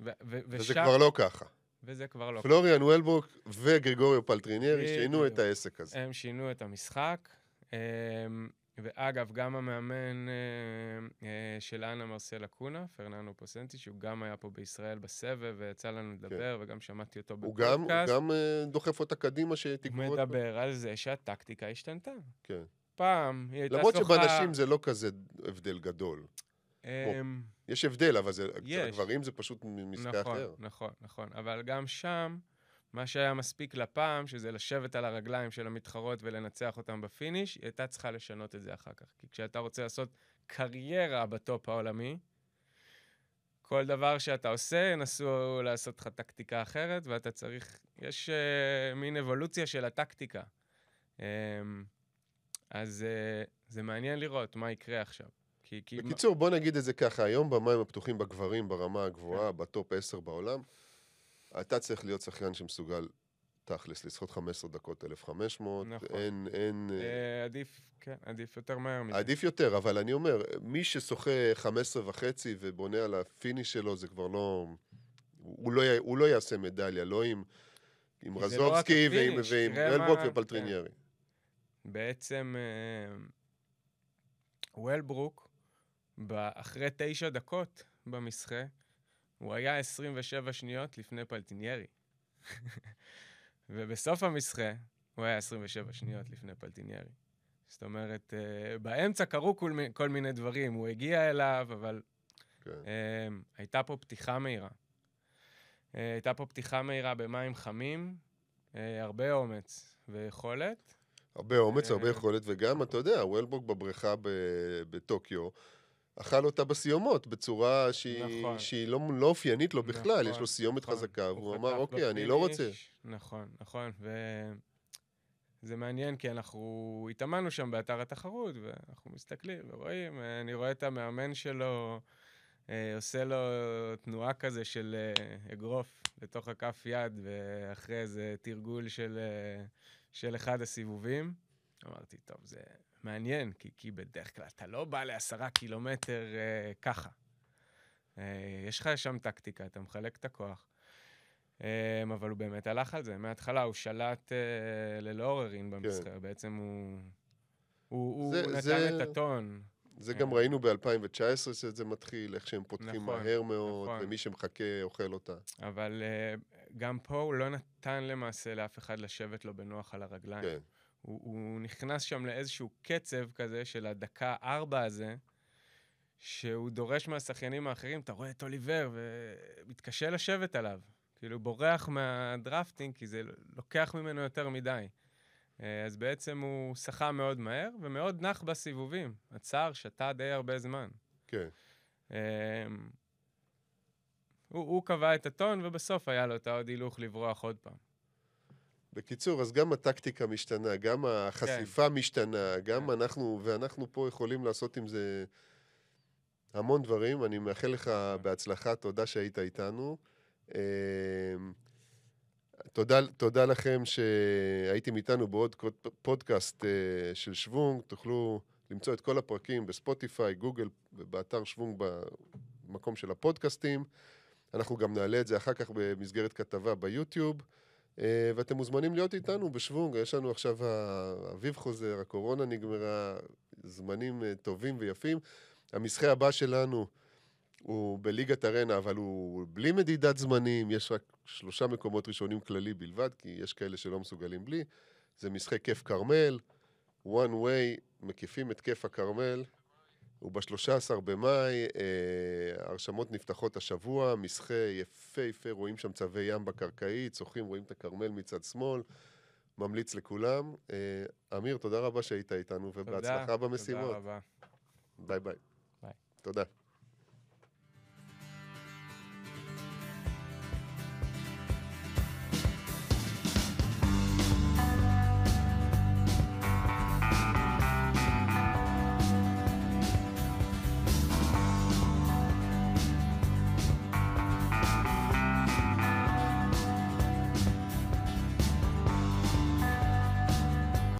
ו- ו- וזה ושם- כבר לא ככה. וזה כבר לא. פלוריאן וולבורג וגרגוריו פלטריניירי שינו את. העסק הזה. הם שינו את המשחק. ואגב, גם המאמן אה, אה, של אנה מרסלה קוניה, פרננדו פוסנטי, שהוא גם היה פה בישראל בסבב, ויצא לנו לדבר, וגם שמעתי אותו הוא גם, הוא בפודקאסט. גם אה, דוחף אותה קדימה הוא שתגמור פעם. מדבר על זה שהטקטיקה השתנתה. כן. פעם היא הייתה למרות שוחה... שבנשים זה לא כזה הבדל גדול. אמ, יש הבדל, אבל זה, יש. הגברים זה פשוט משחק נכון, אחר. נכון, נכון. אבל גם שם, מה שהיה מספיק לפעם, שזה לשבת על הרגליים של המתחרות ולנצח אותם בפיניש, היא הייתה צריכה לשנות את זה אחר כך. כי כשאתה רוצה לעשות קריירה בטופ העולמי, כל דבר שאתה עושה, ינסו לעשות לך טקטיקה אחרת, ואתה צריך... יש אה, מין אבולוציה של הטקטיקה. אממ, אז אה, זה מעניין לראות מה יקרה עכשיו. כי... כי בקיצור, בוא נגיד את זה ככה, היום במים הפתוחים בגברים ברמה כן. הגבוהה, בטופ 10 בעולם, אתה צריך להיות שחיין שמסוגל, תכלס, לשחות 15 דקות 1,500, נכון. אין, אין... אה, אה, עדיף, כן, עדיף יותר מהר מזה. עדיף יותר, אבל אני אומר, מי ששוחה 15 וחצי ובונה על הפיניש שלו, זה כבר לא... הוא לא, הוא לא יעשה מדליה, לא עם, עם לא רזובסקי ועם, הפיניש, ועם תראה וולברוק מה- ופלטריניירי. בעצם אה, וולברוק, אחרי תשע דקות במשחה, הוא היה 27 שניות לפני פלטריניירי. ובסוף המסחה, הוא היה 27 שניות לפני פלטיניירי. זאת אומרת, אה, באמצע קרו כל, מי- כל מיני דברים, הוא הגיע אליו, אבל כן. אה, הייתה פה פתיחה מהירה. אה, הייתה פה פתיחה מהירה במים חמים, אה, הרבה אומץ ויכולת. הרבה אומץ, הרבה. יכולת, וגם, אתה יודע, וולבורג בבריכה ב- בטוקיו, אכל אותה בסיומות בצורה שהיא, נכון. שהיא לא, לא אופיינית לו בכלל, יש נכון, לו סיומת נכון. חזקה, הוא והוא אמר, חטף אוקיי, אני לא רוצה. נכון, נכון, וזה מעניין, כי אנחנו התאמנו שם באתר התחרות, ואנחנו מסתכלים ורואים, אני רואה את המאמן שלו אה, עושה לו תנועה כזה של אה, אגרוף לתוך הכף יד, ואחרי איזה תרגול של, אה, של אחד הסיבובים. אמרתי, טוב, זה מעניין, כי, כי בדרך כלל אתה לא בא לעשרה קילומטר אה, ככה. אה, יש לך שם טקטיקה, אתה מחלק את הכוח. אה, אבל הוא באמת הלך על זה. מההתחלה הוא שלט אה, ללא עוררין במסחר. בעצם הוא, הוא, זה- הוא נתן זה- את הטון. זה גם ראינו ב-2019 שזה מתחיל, איך שהם פותחים נכון, מהר מאוד, נכון. ומי שמחכה אוכל אותה. אבל אה, גם פה הוא לא נתן למעשה לאף אחד לשבת לו בנוח על הרגליים. כן. הוא, הוא נכנס שם לאיזשהו קצב כזה של הדקה ארבע הזה, שהוא דורש מהשחיינים האחרים, אתה רואה את אוליבר ומתקשה לשבת עליו. כאילו בורח מהדרפטינג, כי זה לוקח ממנו יותר מדי. אה, אז בעצם הוא שחה מאוד מהר ומאוד נח בסיבובים. הצער שתה די הרבה זמן. כן. אמ, הוא, הוא קבע את הטון, ובסוף היה לו את העוד הילוך לברוח עוד פעם. בקיצור, אז גם הטקטיקה משתנה, גם החשיפה משתנה, גם כן. אנחנו, ואנחנו פה יכולים לעשות עם זה המון דברים. אני מאחל לך בהצלחה, תודה שהיית איתנו. אמ, תודה, תודה לכם שהייתם איתנו בעוד פודקאסט אה, של שוונג. תוכלו למצוא את כל הפרקים בספוטיפיי, גוגל ובאתר שוונג במקום של הפודקאסטים. אנחנו גם נעלה את זה אחר כך במסגרת כתבה ביוטיוב. אה, ואתם מוזמנים להיות איתנו בשוונג. יש לנו עכשיו, האביב חוזר, הקורונה נגמרה, זמנים אה, טובים ויפים. המסחה הבא שלנו הוא בליגת ארנה, אבל הוא בלי מדידת זמנים, יש רק שלושה מקומות ראשונים כללי בלבד, כי יש כאלה שלא מסוגלים בלי. זה משחק כיף כרמל, one way, מקיפים את כיף הכרמל. הוא ב-13 במאי, אה, הרשמות נפתחות השבוע, מסחה יפהפה, רואים שם צווי ים בקרקעית, צוחים, רואים את הכרמל מצד שמאל. ממליץ לכולם. אה, אמיר, תודה רבה שהיית איתנו, ובהצלחה תודה, במשימות. תודה רבה. ביי ביי. ביי. תודה.